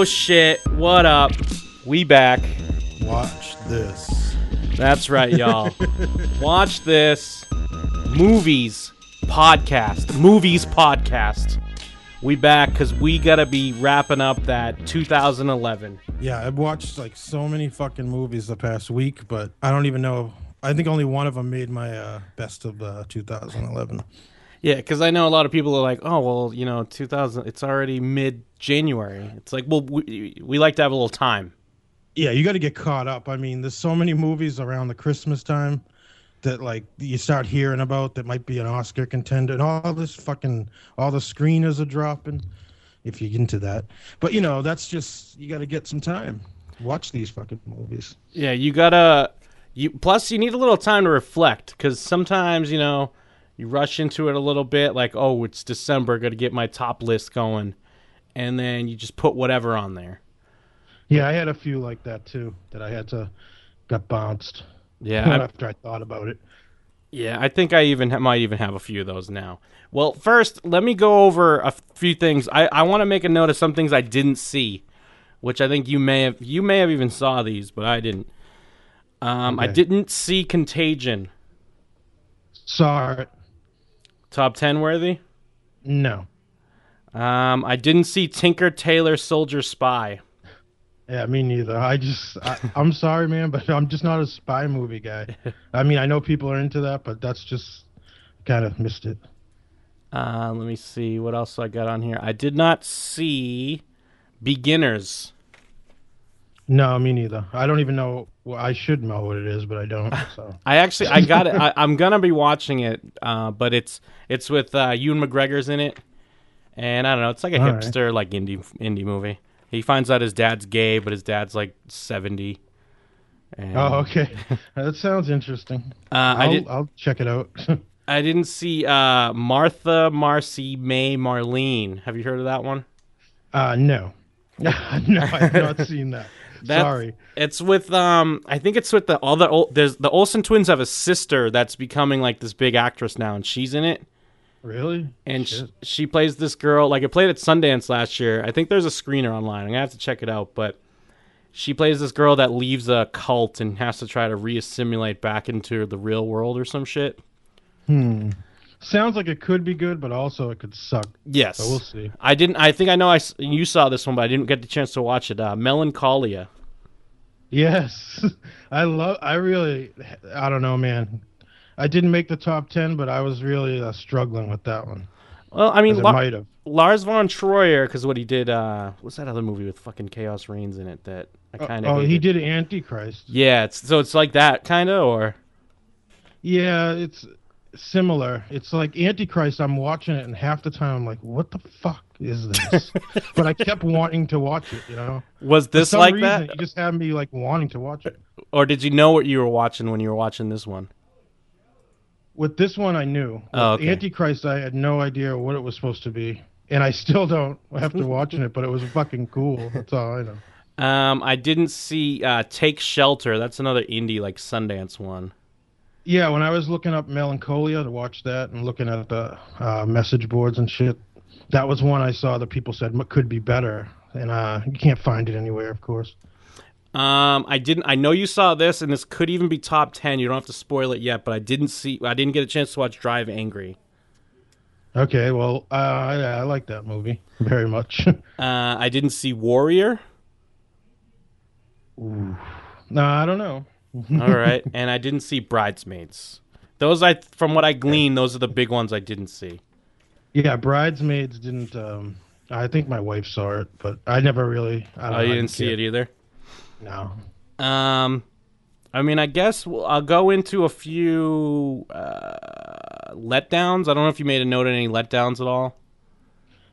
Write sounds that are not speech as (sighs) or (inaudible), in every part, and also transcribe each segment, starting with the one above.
Oh shit, what up? We back. Watch this. That's right, y'all. (laughs) Watch this movies podcast. Movies podcast. We back because we gotta be wrapping up that 2011. Yeah, I've watched like so many fucking movies the past week, but I don't even know. I think only one of them made my uh, best of uh, 2011. Yeah, because I know a lot of people are like, oh well, you know, 2000. It's already mid January. It's like, well, we, we like to have a little time. Yeah, you got to get caught up. I mean, there's so many movies around the Christmas time that like you start hearing about that might be an Oscar contender, and all this fucking all the screeners are dropping. If you're into that, but you know, that's just you got to get some time. Watch these fucking movies. Yeah, you gotta. You plus you need a little time to reflect because sometimes you know you rush into it a little bit, like oh it's December, got to get my top list going, and then you just put whatever on there. Yeah, I had a few like that too that I had to got bounced. Yeah, (laughs) I, after I thought about it. yeah, I think I even ha- might even have a few of those now. Well, first let me go over a few things. I I want to make a note of some things I didn't see, which I think you may have you may have even saw these, but I didn't. Um, I didn't see Contagion. Saw it. Top ten worthy. No. Um, I didn't see Tinker Tailor Soldier Spy. Yeah, me neither. I just, I, I'm sorry, man, but I'm just not a spy movie guy. (laughs) I mean, I know people are into that, but that's just kind of missed it. Uh, let me see what else I got on here. I did not see Beginners. No, me neither. I don't even know. Well, I should know what it is, but I don't. (laughs) So I actually I got it. I, I'm gonna be watching it, uh, but it's it's with uh, Ewan McGregor's in it, and I don't know. It's like a All right. hipster like indie indie movie. He finds out his dad's gay, but his dad's like seventy. And, oh, okay. (laughs) that sounds interesting. Uh, I'll, did. I'll check it out. (laughs) I didn't see uh, Martha, Marcy, May, Marlene. Have you heard of that one? uh, no, no, I've not seen that. That- Sorry. It's with um, I think it's with the all the Ol- there's the Olsen twins have a sister that's becoming like this big actress now, and she's in it, Really? and sh- Shit. she plays this girl. Like it played at Sundance last year. I think there's a screener online. I'm gonna have to check it out, but she plays this girl that leaves a cult and has to try to reassimilate back into the real world or some shit. Hmm. Sounds like it could be good, but also it could suck. Yes, So we'll see. I didn't. I think I know. I you saw this one, but I didn't get the chance to watch it. Uh, Melancholia. Yes, (laughs) I love. I really. I don't know, man. I didn't make the top ten, but I was really uh, struggling with that one. Well, I mean, La- might have. Lars von Trier, because what he did. Uh, what's that other movie with fucking Chaos Reigns in it that I kind of. Oh, he did Antichrist. Yeah, it's, so it's like that kind of, or Yeah, it's similar. It's like Antichrist. I'm watching it, and half the time I'm like, "What the fuck is this?" (laughs) but I kept wanting to watch it. You know, was this like reason, that, You just had me like wanting to watch it. or did you know what you were watching when you were watching this one? With this one, I knew. Oh, okay. Antichrist, I had no idea what it was supposed to be, and I still don't after watching it. But it was fucking cool. That's all I know. (laughs) Um, I didn't see uh, Take Shelter. That's another indie like Sundance one. Yeah, when I was looking up Melancholia to watch that and looking at the uh, message boards and shit, that was one I saw that people said could be better, and uh, you can't find it anywhere, of course. Um, I didn't. I know you saw this, and this could even be top ten. You don't have to spoil it yet, but I didn't see. I didn't get a chance to watch Drive Angry. Okay, well, uh, yeah, I like that movie very much. (laughs) Uh, I didn't see Warrior. no, I don't know. All right, and I didn't see Bridesmaids. Those I, from what I gleaned, those are the big ones I didn't see. Yeah, Bridesmaids didn't. Um, I think my wife saw it, but I never really. I don't Oh, you didn't see it either. No. Um, I mean, I guess we'll, I'll go into a few uh, letdowns. I don't know if you made a note of any letdowns at all.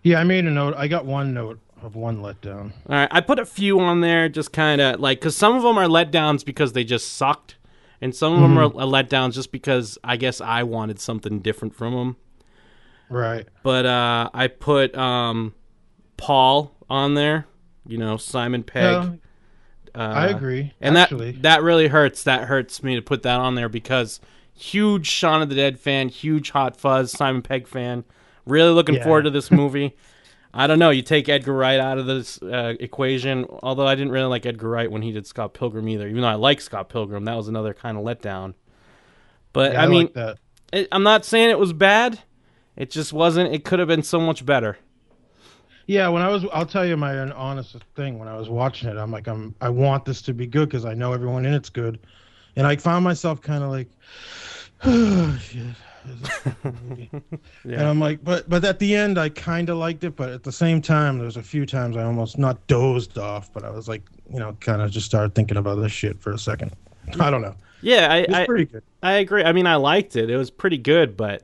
Yeah, I made a note. I got one note of one letdown. All right, I put a few on there, just kind of like because some of them are letdowns because they just sucked, and some of them are letdowns just because I guess I wanted something different from them. Right. But uh, I put um, Paul on there. You know, Simon Pegg. Yeah, Uh, I agree. and actually. that that really hurts. That hurts me to put that on there because huge Shaun of the Dead fan, huge Hot Fuzz Simon Pegg fan. Really looking Yeah. forward to this movie. (laughs) I don't know. You take Edgar Wright out of this uh, equation. Although I didn't really like Edgar Wright when he did Scott Pilgrim either. Even though I like Scott Pilgrim, that was another kind of letdown. But Yeah, I, mean, like it, I'm not saying it was bad. It just wasn't. It could have been so much better. Yeah, when I was, I'll tell you my honest thing. When I was watching it, I'm like, I'm, I want this to be good because I know everyone in it's good, and I found myself kind of like, (sighs) oh, shit. Is this a fucking movie?" And I'm like, but, but at the end, I kind of liked it, but at the same time, there's a few times I almost not dozed off, but I was like, you know, kind of just started thinking about this shit for a second. I don't know. Yeah, I, I, pretty good. I agree. I mean, I liked it. It was pretty good, but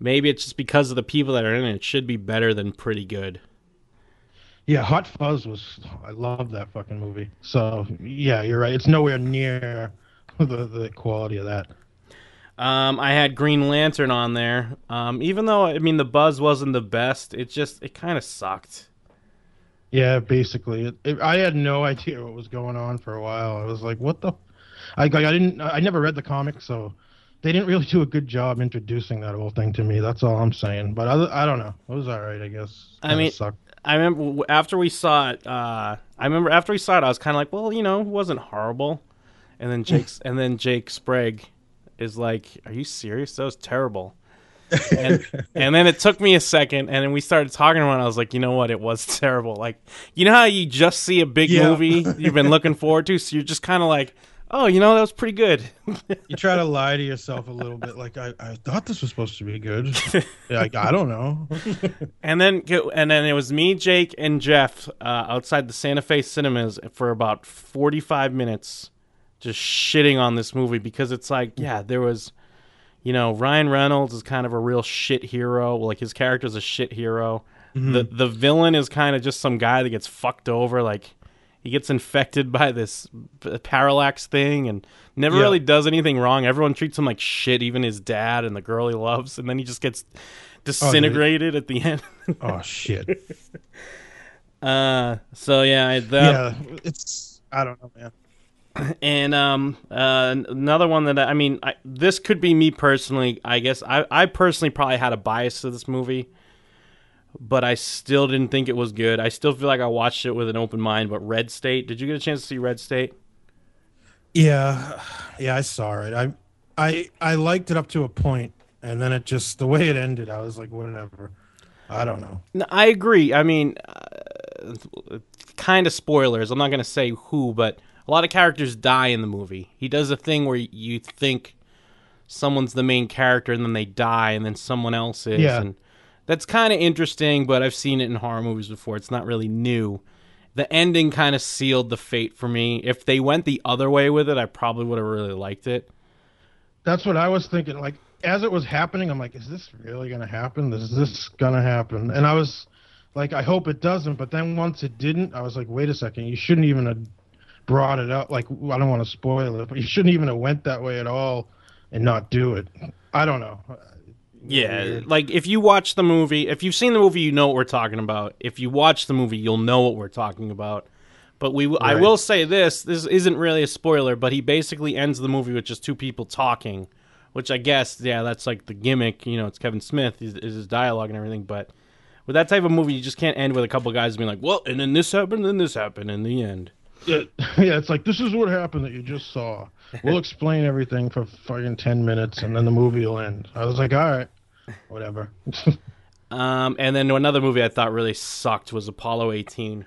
maybe it's just because of the people that are in it. It should be better than pretty good. Yeah, Hot Fuzz was. I love that fucking movie. So yeah, you're right. It's nowhere near the the quality of that. Um, I had Green Lantern on there. Um, even though I mean the buzz wasn't the best, it just it kind of sucked. Yeah, basically, it, it, I had no idea what was going on for a while. I was like, "What the?" I I didn't. I never read the comic, so they didn't really (laughs) do a good job introducing that whole thing to me. That's all I'm saying. But I, I don't know. It was all right, I guess. I Kinda mean- sucked. I remember after we saw it. Uh, I remember after we saw it, I was kind of like, well, you know, it wasn't horrible. And then Jake's (laughs) and then Jake Sprague is like, "Are you serious? That was terrible." (laughs) and, and then it took me a second, and then we started talking about. it. I was like, you know what? It was (laughs) terrible. Like, you know how you just see a big Yeah. movie you've been looking forward to, so you're just kind of like, oh, you know, that was pretty good. you try to (laughs) lie to yourself a little bit. Like I, I thought this was supposed to be good. like, I don't know. And then and then it was me, Jake, and Jeff uh, outside the Santa Fe cinemas for about forty five minutes, just shitting on this movie because it's like, yeah, there was, you know, Ryan Reynolds is kind of a real shit hero. Like his character's a shit hero. The the villain is kind of just some guy that gets fucked over. Like he gets infected by this parallax thing and never Yeah. really does anything wrong. Everyone treats him like shit, even his dad and the girl he loves, and then he just gets disintegrated at the end. (laughs) Oh shit. (laughs) Uh, so yeah, I- that, yeah, it's. I don't know, man. And um, uh, another one that I, I mean, I, this could be me personally. I guess I, I personally probably had a bias to this movie, but I still didn't think it was good. I still feel like I watched it with an open mind. But Red State, did you get a chance to see Red State? Yeah, yeah, I saw it. I, I, I liked it up to a point, and then it just the way it ended. I was like, whatever. I don't know. No, I agree. I mean, uh, kind of spoilers. I'm not going to say who, but a lot of characters die in the movie. He does a thing where you think someone's the main character and then they die and then someone else is. Yeah. And that's kind of interesting, but I've seen it in horror movies before. It's not really new. The ending kind of sealed the fate for me. If they went the other way with it, I probably would have really liked it. That's what I was thinking. Like as it was happening, I'm like, is this really gonna happen? Is this gonna happen? And I was like, I hope it doesn't. But then once it didn't, I was like, wait a second, you shouldn't even have brought it up. Like I don't want to spoil it, but you shouldn't even have went that way at all and not do it. I don't know. Yeah, Weird. like if you watch the movie, if you've seen the movie, you know what we're talking about. If you watch the movie, you'll know what we're talking about. But we, I will say this: this isn't really a spoiler, but he basically ends the movie with just two people talking, which I guess, yeah, that's like the gimmick. You know, it's Kevin Smith is, is his dialogue and everything. But with that type of movie, you just can't end with a couple guys being like, "Well, and then this happened, and then this happened," in the end. Yeah, (laughs) yeah, it's like this is what happened that you just saw. We'll (laughs) explain everything for fucking ten minutes, and then the movie will end. I was like, all right, whatever. (laughs) Um, and then another movie I thought really sucked was Apollo 18.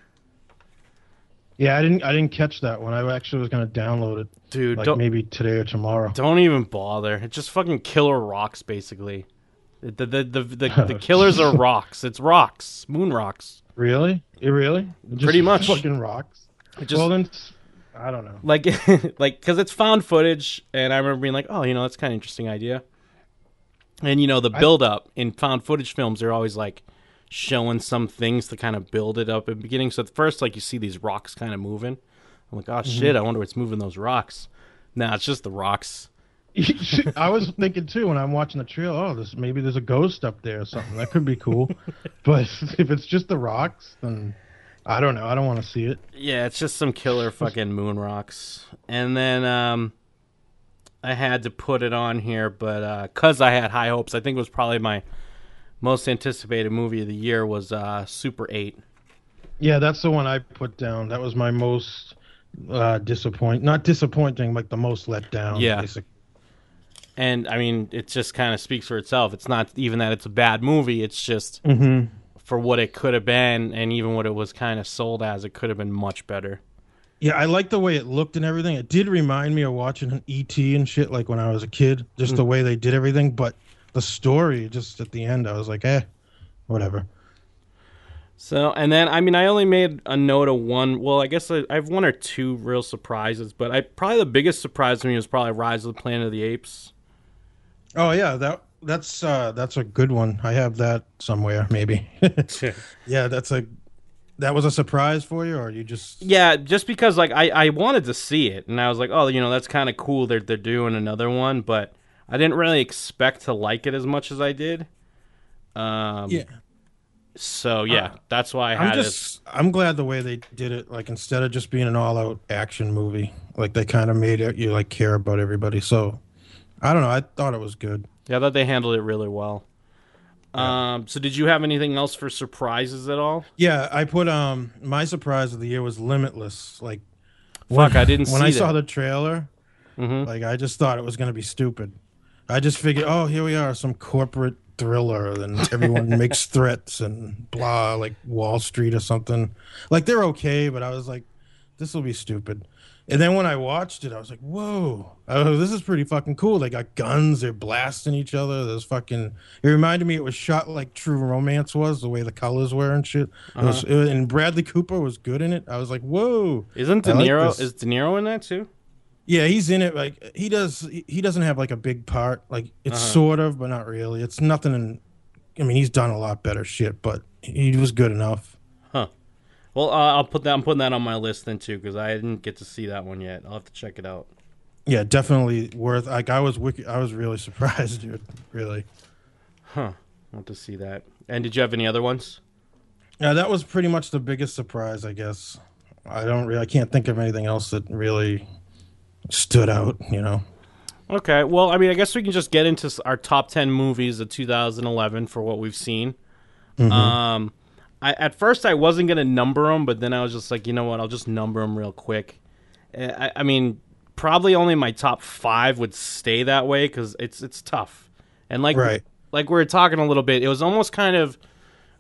yeah, I didn't, I didn't catch that one. I actually was gonna download it, Dude, like don't maybe today or tomorrow. Don't even bother. It's just fucking killer rocks, basically. The the the the, the killers are rocks. It's rocks, moon rocks. Really? It really? Just Pretty much. Fucking rocks. Just well then, I don't know. like (laughs) like because it's found footage, and I remember being like, oh, you know, that's kind of interesting idea. And you know, the build up in found footage films, they're always like showing some things to kind of build it up at the beginning. So at first, like you see these rocks kind of moving. I'm like, oh mm-hmm. shit, I wonder what's moving those rocks. Nah, it's just the rocks. (laughs) I was thinking too when I'm watching the trail. Oh, this maybe there's a ghost up there or something. That could be cool. (laughs) but if it's just the rocks, then I don't know. I don't want to see it. Yeah, it's just some killer fucking moon rocks. And then um I had to put it on here, but uh cuz I had high hopes, I think it was probably my most anticipated movie of the year was uh, Super Eight. Yeah, that's the one I put down. That was my most uh disappoint not disappointing, like the most let down. Yeah. basic- And I mean, it just kind of speaks for itself. It's not even that it's a bad movie. It's just Mhm. For what it could have been, and even what it was kind of sold as, it could have been much better. Yeah, I like the way it looked and everything. It did remind me of watching an ET and shit like when I was a kid. Just the way they did everything, but the story just at the end I was like, "Eh, whatever." So, and then I mean, I only made a note of one. Well, I guess I, I have one or two real surprises, but I probably the biggest surprise to me was probably Rise of the Planet of the Apes. Oh yeah, that that's uh that's a good one. I have that somewhere maybe. (laughs) (laughs) yeah, that's a that was a surprise for you or you just Yeah, just because like I, I wanted to see it, and I was like, oh, you know, that's kind of cool. They're they're doing another one, but I didn't really expect to like it as much as I did. Um, Yeah. So yeah, Uh, that's why I I'm had just I'm glad the way they did it like instead of just being an all-out action movie, like they kind of made it you like care about everybody. So I don't know, I thought it was good. Yeah, I thought they handled it really well. Um, so did you have anything else for surprises at all? Yeah, I put um my surprise of the year was Limitless. Like Fuck, I didn't (laughs) when I that. saw the trailer, Mhm. like I just thought it was gonna be stupid. I just figured, oh, here we are, some corporate thriller, and (laughs) everyone makes threats and blah, like Wall Street or something. Like they're okay, but I was like, this will be stupid. And then when I watched it, I was like, whoa, oh, this is pretty fucking cool. They got guns, they're blasting each other. There's fucking. It reminded me it was shot like True Romance was, the way the colors were and shit. It was, it and Bradley Cooper was good in it. I was like, whoa. Isn't De I like Niro is De Niro in that too? Yeah, he's in it. Like he does. he- doesn't have like a big part. Like it's Uh-huh. sort of, but not really. It's nothing. In, I mean, he's done a lot better shit, but he was good enough. Well, uh, I'll put that. I'm putting that on my list then too because I didn't get to see that one yet. I'll have to check it out. Yeah, definitely worth. Like I was wicked. I was really (laughs) surprised, dude. Really. Huh. I'll to see that. And did you have any other ones? Yeah, that was pretty much the biggest surprise, I guess. I don't really. I can't think of anything else that really stood out. You know. Okay. Well, I mean, I guess we can just get into our top 10 movies of 2011 for what we've seen. Um, I, at first, I wasn't going to number them, but then I was just like, you know what? I'll just number them real quick. Uh, I, I mean, probably only my top five would stay that way because it's it's tough. And like Right. like we were talking a little bit, it was almost kind of.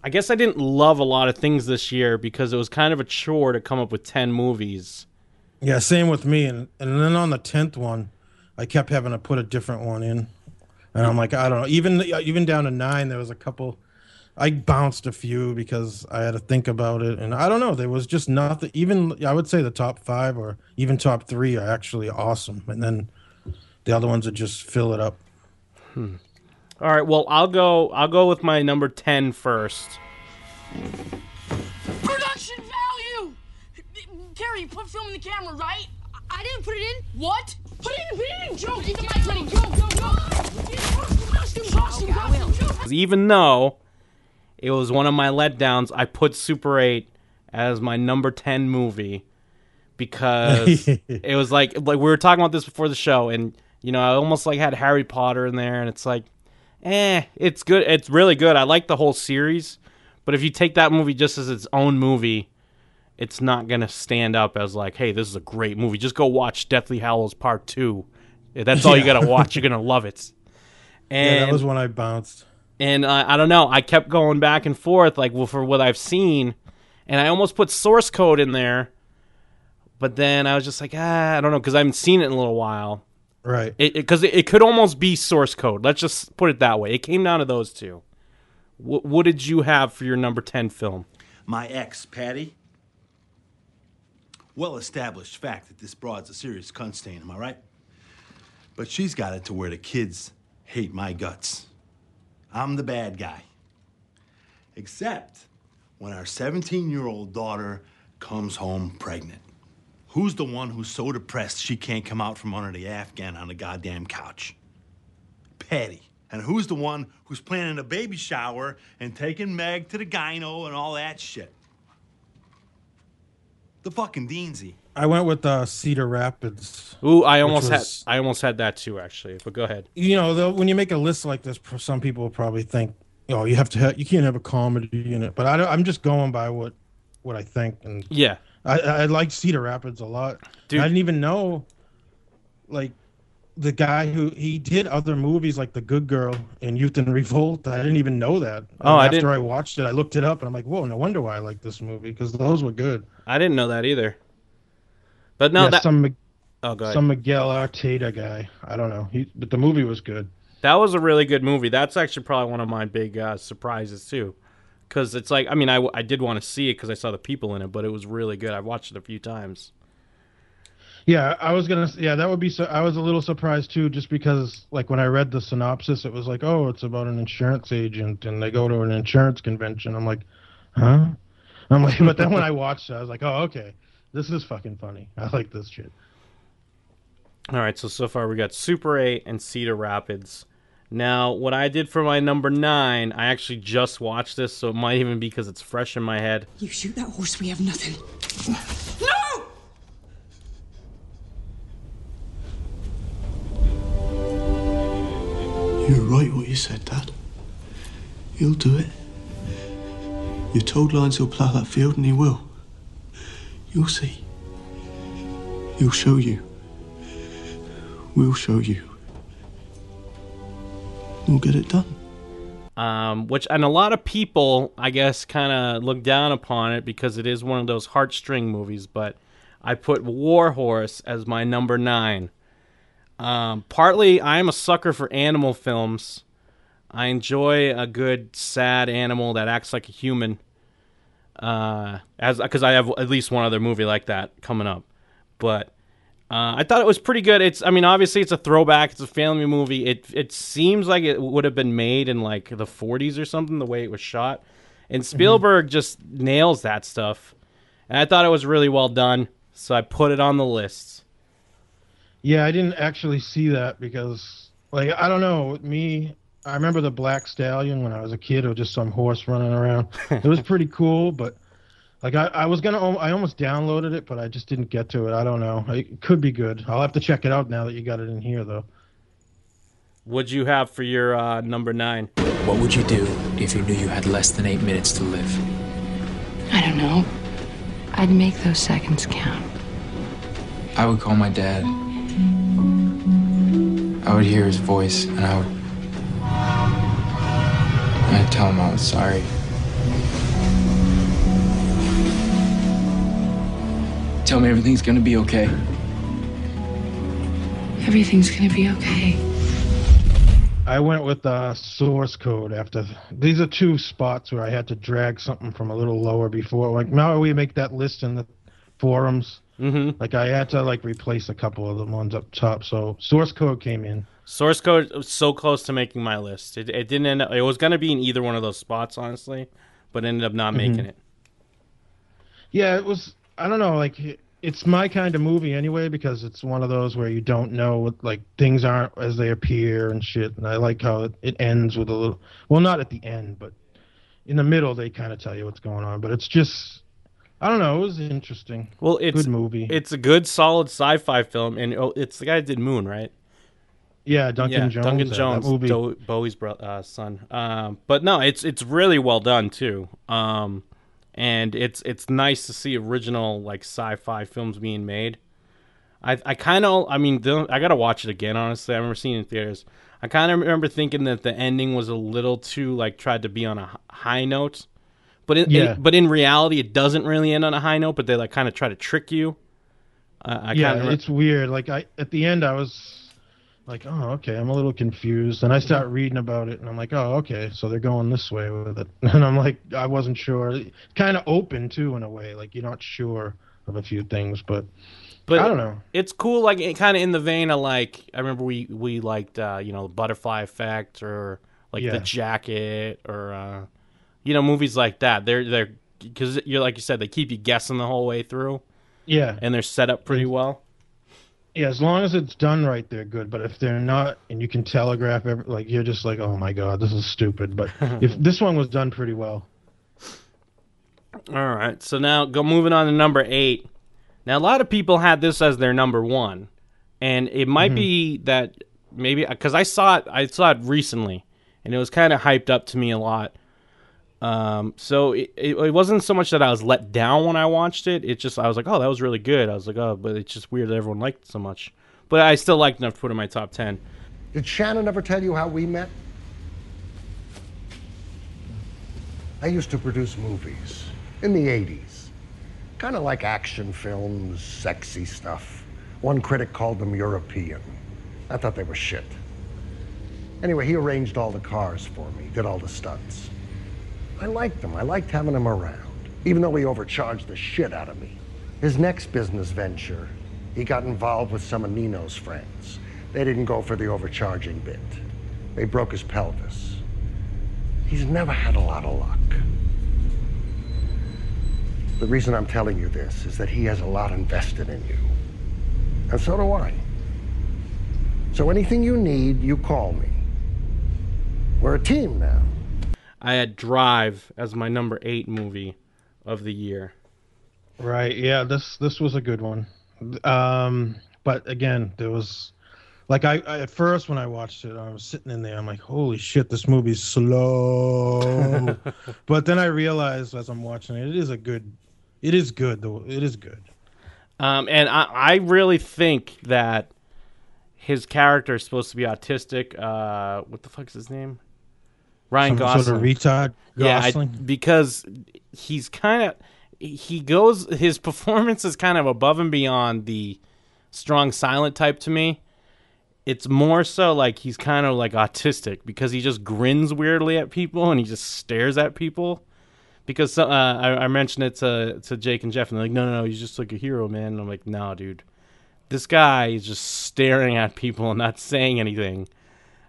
I guess I didn't love a lot of things this year because it was kind of a chore to come up with 10 movies. Yeah, same with me. And and then on the tenth one, I kept having to put a different one in, and I'm like, I don't know. Even even down to nine, there was a couple. I bounced a few because I had to think about it, and I don't know. There was just nothing. Even I would say the top five or even top three are actually awesome, and then the other ones would just fill it up. Hmm. All right, well, I'll go I'll go with my number 10 first. Production value! Gary, you put film in the camera, right? I, I didn't put it in. What? Put it in, put it in, Joe. Get the mic ready. Go, go, go. Costume, costume, costume, Joe. Even though it was one of my letdowns, I put Super 8 as my number 10 movie because (laughs) it was like like we were talking about this before the show and you know, I almost like had Harry Potter in there and it's like eh, it's good. It's really good. I like the whole series, but if you take that movie just as its own movie, it's not going to stand up as like, hey, this is a great movie. Just go watch Deathly Hallows Part 2. That's all you (laughs) got to watch. You're going to love it. And Yeah, that was when I bounced. And uh, I don't know. I kept going back and forth, like well, for what I've seen, and I almost put source code in there, but then I was just like, ah, I don't know, because I haven't seen it in a little while. Right. It because it, it, could almost be source code. Let's just put it that way. It came down to those two. Wh- what did you have for your number ten film? My ex, Patty. Well established fact that this broad's a serious cunt stain, am I right? But she's got it to where the kids hate my guts. I'm the bad guy. Except when our 17 year old daughter comes home pregnant. Who's the one who's so depressed she can't come out from under the Afghan on the goddamn couch? Patty. And who's the one who's planning a baby shower and taking Meg to the gyno and all that shit? The fucking Deansy. I went with uh, Cedar Rapids. Ooh, I almost was- had I almost had that too, actually. But go ahead. you know, though, when you make a list like this, some people probably think you know you have to have you can't have a comedy in it. But I I'm just going by what what I think, and Yeah. I I like Cedar Rapids a lot. Dude. I didn't even know, like, the guy who he did other movies like The Good Girl and Youth in Revolt. I didn't even know that. Oh, I after didn't- I watched it, I looked it up and I'm like, whoa, no wonder why I like this movie because those were good. I didn't know that either. But no, yeah, that some oh, go ahead. some Miguel Arteta guy. I don't know. He but the movie was good. That was a really good movie. That's actually probably one of my big uh, surprises too, because it's like I mean I, I did want to see it because I saw the people in it, but it was really good. I've watched it a few times. Yeah, I was gonna. Yeah, that would be. So, I was a little surprised too, just because like when I read the synopsis, it was like, oh, it's about an insurance agent and they go to an insurance convention. I'm like, huh? I'm like, (laughs) but then when I watched it, I was like, oh, okay, this is fucking funny. (laughs) I like this shit. All right, so so far we got Super 8 and Cedar Rapids. Now, what I did for my number nine, I actually just watched this, so it might even be because it's fresh in my head. You shoot that horse, we have nothing. No! You're right what you said, Dad. He'll do it. You told Lyons he'll plough that field, and he will. You'll see. He'll show you. We'll show you. We'll get it done. um, which and a lot of people, I guess, kind of look down upon it because it is one of those heartstring movies. But I put War Horse as my number nine. Um, partly, I am a sucker for animal films. I enjoy a good sad animal that acts like a human. Uh, as because I have at least one other movie like that coming up, but uh, I thought it was pretty good. It's, I mean, obviously it's a throwback. It's a family movie. It it seems like it would have been made in like the 40s or something. The way it was shot, and Spielberg just nails that stuff. And I thought it was really well done, so I put it on the list. Yeah, I didn't actually see that because, like, I don't know. Me, I remember the Black Stallion when I was a kid. or just some horse running around. it was pretty (laughs) cool, but like, I, I was gonna, I almost downloaded it, but I just didn't get to it. I don't know. It could be good. I'll have to check it out now that you got it in here, though. What'd you have for your uh, number nine? What would you do if you knew you had less than eight minutes to live? I don't know. I'd make those seconds count. I would call my dad. I would hear his voice, and I would. I'd tell him I was sorry. Tell me everything's gonna be okay. Everything's gonna be okay. I went with uh, source code after. These are two spots where I had to drag something from a little lower before. Like now we make that list in the forums. Mm-hmm. Like I had to like replace a couple of the ones up top. So source code came in. Source code was so close to making my list. It, it didn't end up. It was gonna be in either one of those spots, honestly, but ended up not mm-hmm. making it. Yeah, it was. I don't know. Like it's my kind of movie anyway because it's one of those where you don't know what like things aren't as they appear and shit. And I like how it, it ends with a little. Well, not at the end, but in the middle they kind of tell you what's going on. But it's just. I don't know. It was interesting. Well, it's Good movie. It's a good, solid sci-fi film, and oh, it's the guy that did Moon, right? Yeah, Duncan yeah, Jones. Duncan Jones, movie. Do- Bowie's bro- uh, son. Um, but no, it's it's really well done too. Um, and it's it's nice to see original like sci-fi films being made. I I kind of I mean I gotta watch it again. Honestly, I remember seeing it in theaters. I kind of remember thinking that the ending was a little too like tried to be on a high note, but in, Yeah. in- but in reality, it doesn't really end on a high note. But they like kind of try to trick you. Uh, I yeah, it's weird. Like I at the end, I was like, oh, okay, I'm a little confused. And I start reading about it, and I'm like, oh, okay, so they're going this way with it. (laughs) And I'm like, I wasn't sure. Kind of open too, in a way. Like you're not sure of a few things, but But I don't know. It's cool, like kind of in the vein of like I remember we we liked uh, you know the Butterfly Effect or like Yeah. The Jacket or uh, you know movies like that. They're they're because you're like you said they keep you guessing the whole way through Yeah, and they're set up pretty well. Yeah. As long as it's done right, they're good. But if they're not, and you can telegraph, every, like you're just like, oh my god, this is stupid. But if (laughs) this one was done pretty well, All right, so now go moving on to number eight. Now a lot of people had this as their number one, and it might mm-hmm. be that maybe because I saw it, I saw it recently, and it was kind of hyped up to me a lot. Um, so it, it, it wasn't so much that I was let down when I watched it. It just I was like, oh, that was really good. I was like, oh, but it's just weird that everyone liked it so much. But I still liked enough to put in my top ten. Did Shannon ever tell you how we met? I used to produce movies in the 80s. Kind of like action films, sexy stuff. One critic called them European. I thought they were shit. Anyway, he arranged all the cars for me, did all the stunts. I liked him. I liked having him around, even though he overcharged the shit out of me. His next business venture, he got involved with some of Nino's friends. They didn't go for the overcharging bit. They broke his pelvis. He's never had a lot of luck. The reason I'm telling you this is that he has a lot invested in you. And so do I. So anything you need, you call me. We're a team now. I had Drive as my number eight movie of the year. Right. Yeah. This this was a good one. Um, but again, there was like I, I at first when I watched it, I was sitting in there. I'm like, holy shit, this movie's slow. (laughs) but then I realized as I'm watching it, it is a good. It is good though. It is good. Um, and I, I really think that his character is supposed to be autistic. Uh, what the fuck's his name? Ryan Some Gosling. sort of retard. Yeah, I- because he's kind of he goes his performance is kind of above and beyond the strong silent type to me. It's more so like he's kind of like autistic because he just grins weirdly at people and he just stares at people. Because uh, I, I mentioned it to to Jake and Jeff and they're like, no, no, no, he's just like a hero, man. And I'm like, no, dude, this guy is just staring at people and not saying anything.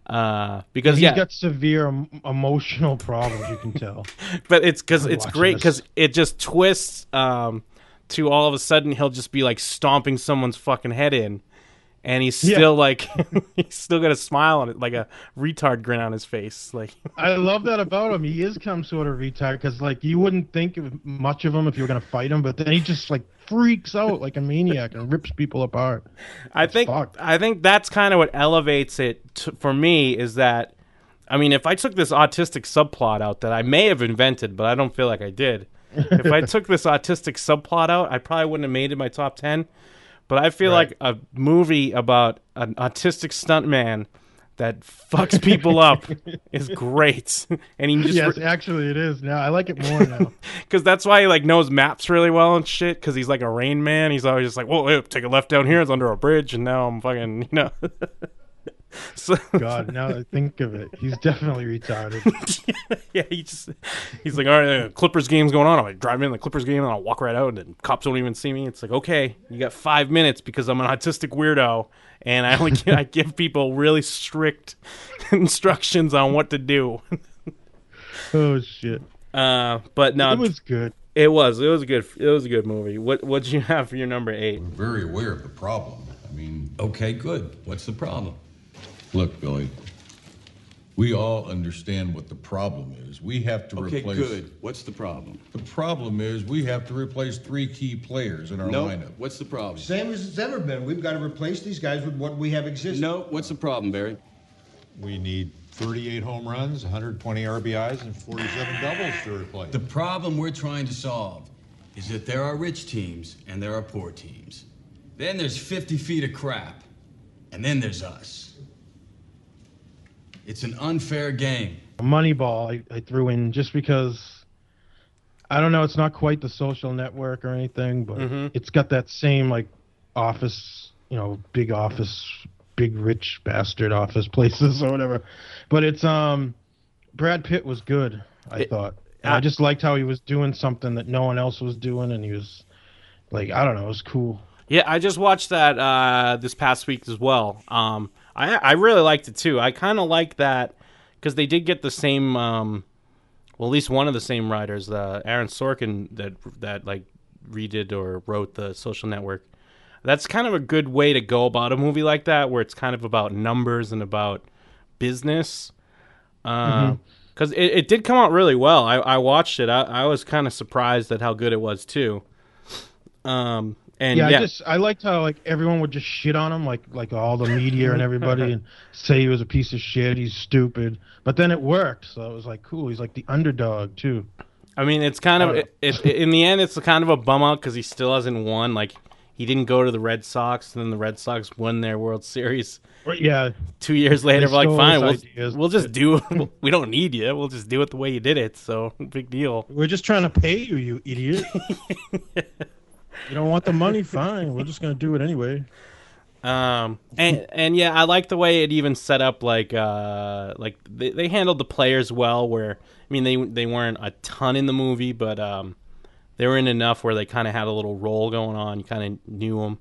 Uh, because he's yeah, got severe emotional problems. You can tell. (laughs) but it's because it's great because it just twists um, to all of a sudden he'll just be like stomping someone's fucking head in, and he's Yeah. still like (laughs) he's still got a smile on it, like a retard grin on his face. Like I love that about him. He is some sort of retard because, like, you wouldn't think of much of him if you were gonna fight him, but then he just like freaks out like a maniac and rips people apart. I think I think that's kind of what elevates it to, for me is that I mean if I took this autistic subplot out that I may have invented but I don't feel like I did. if I (laughs) took this autistic subplot out, I probably wouldn't have made it my top 10. But I feel like a movie about an autistic stuntman that fucks people up (laughs) is great. (laughs) and he just yes, actually, it is now. I like it more now. (laughs) because that's why he like knows maps really well and shit. Because he's like a rain man. He's always just like, "Whoa, hey, take a left down here. It's under a bridge, and now I'm fucking, you know." (laughs) so God, now that I think of it, he's definitely retarded. (laughs) yeah, he just he's like, "All right, uh, Clippers game's going on. I'm like drive in the Clippers game, and I'll walk right out, and cops don't even see me." It's like, okay, you got five minutes because I'm an autistic weirdo, and I only I give people really strict (laughs) instructions on what to do. oh shit! Uh, but no, It was good. It was. It was a good. It was a good movie. What What did you have for your number eight? very aware of the problem. I mean, okay, good. What's the problem? Look, Billy, we all understand what the problem is. We have to Okay, replace. good. What's the problem? The problem is we have to replace three key players in our No. lineup. What's the problem? Same as it's ever been. We've got to replace these guys with what we have existing. No. What's the problem, Barry? We need 38 home runs, 120 RBIs, and 47 doubles to replace. The problem we're trying to solve is that there are rich teams and there are poor teams. Then there's 50 feet of crap. And then there's us. It's an unfair game. Moneyball, I, I threw in just because I don't know. It's not quite the social network or anything, but Mhm. it's got that same like office, you know, big office, big rich bastard office places or whatever. But it's um, Brad Pitt was good. I It- thought. And I just liked how he was doing something that no one else was doing, and he was like, I don't know, it was cool. Yeah, I just watched that uh, this past week as well. Um, I I really liked it too. I kind of like that because they did get the same, um, well, at least one of the same writers, uh, Aaron Sorkin, that that like redid or wrote the Social Network. That's kind of a good way to go about a movie like that, where it's kind of about numbers and about business. Because Mhm. it, it did come out really well. I, I watched it. I, I was kind of surprised at how good it was too. Um, And yeah, yeah, I just I liked how like everyone would just shit on him, like like all the media and everybody, and say he was a piece of shit, he's stupid. But then it worked, so it was like cool. He's like the underdog too. I mean, it's kind of I it, it, in the end, it's kind of a bum out because he still hasn't won. Like he didn't go to the Red Sox, and then the Red Sox won their World Series. Yeah, Two years later, we're like, fine, we'll, we'll just do. (laughs) (laughs) we don't need you. We'll just do it the way you did it. So (laughs) big deal. we're just trying to pay you, you idiot. You don't want the money? Fine, we're just gonna do it anyway. Um, and and yeah, I like the way it even set up. Like uh, like they, they handled the players well. Where I mean, they they weren't a ton in the movie, but um, they were in enough where they kind of had a little role going on. You kind of knew them,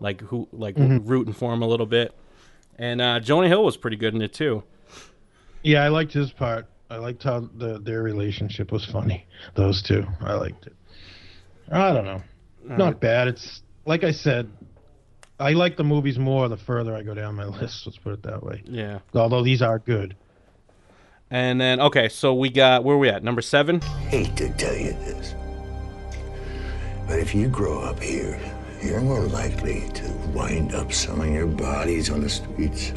like who like Mhm. rooting for them a little bit. And uh, Jonah Hill was pretty good in it too. Yeah, I liked his part. I liked how the their relationship was funny. Those two, I liked it. I don't know, All not right. bad. It's like I said, I like the movies more the further I go down my (laughs) list. Let's put it that way. Yeah. Although these are good. And then okay, so we got where are we at? Number seven. hate to tell you this, but if you grow up here, you're more likely to wind up selling your bodies on the streets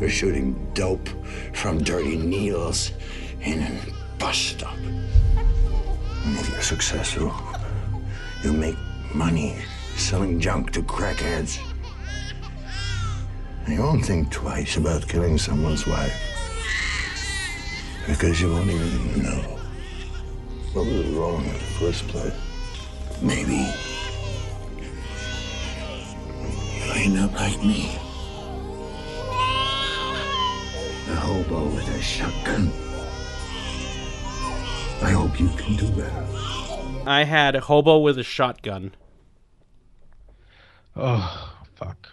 or shooting dope from dirty needles in a bus stop. And if you're successful, you'll make money selling junk to crackheads. And you won't think twice about killing someone's wife because you won't even know what was wrong in the first place. Maybe you'll end up like me. A hobo with a shotgun. I hope you can do better. I had hobo with a shotgun. Oh fuck!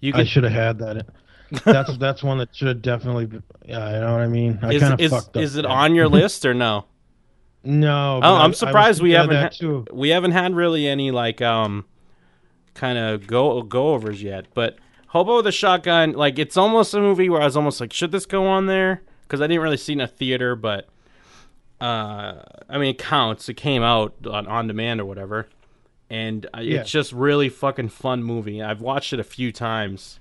You I should have had that. (laughs) That's that's one that should have definitely. Yeah, you know what I mean. I Is, kind of fucked up. is it there. on your (laughs) list or no? No. Oh, I'm surprised we haven't ha- we haven't had really any like um kind of go go overs yet. But Hobo with a Shotgun, like it's almost a movie where I was almost like, should this go on there? Because I didn't really see it in a theater, but uh, I mean, it counts. It came out on on demand or whatever, and uh, Yeah. it's just really fucking fun movie. I've watched it a few times.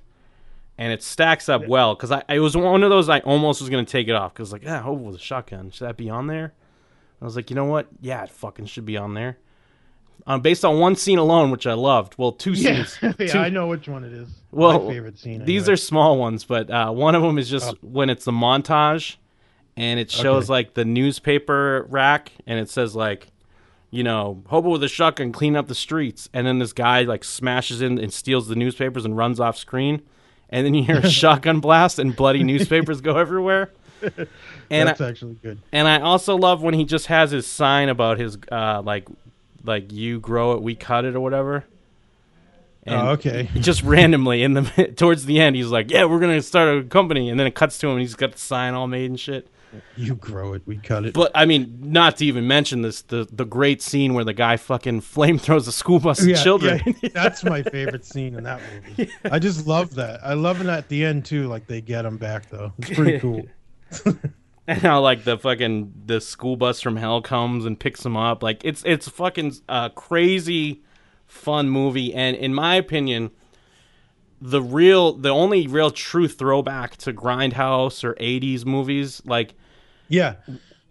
And it stacks up well because I it was one of those I almost was gonna take it off because like yeah Hobo with a shotgun should that be on there? I was like, you know what? Yeah, it fucking should be on there. Um, based on one scene alone, which I loved. Well, two Yeah, scenes. (laughs) yeah, two- I know which one it is. Well, My favorite scene. These anyway. are small ones, but uh, one of them is just Oh. when it's the montage, and it shows Okay. like the newspaper rack, and it says like, you know, hobo with a shotgun clean up the streets, and then this guy like smashes in and steals the newspapers and runs off screen, and then you hear a (laughs) shotgun blast and bloody newspapers go everywhere. (laughs) And That's I- actually good. And I also love when he just has his sign about his uh, like, like you grow it, we cut it, or whatever. Oh, okay. (laughs) Just randomly in the towards the end, he's like, "Yeah, we're gonna start a company," and then it cuts to him, and he's got the sign all made and shit. You grow it, we cut it. But I mean, not to even mention this the the great scene where the guy fucking flame throws a school bus at children. yeah, (laughs) that's my favorite scene in that movie. (laughs) I just love that. I love it at the end too. Like they get him back though. It's pretty (laughs) cool. and how like the fucking the school bus from hell comes and picks him up. Like it's it's fucking uh, crazy fun movie, and in my opinion, the real the only real true throwback to Grindhouse or '80s movies, like Yeah.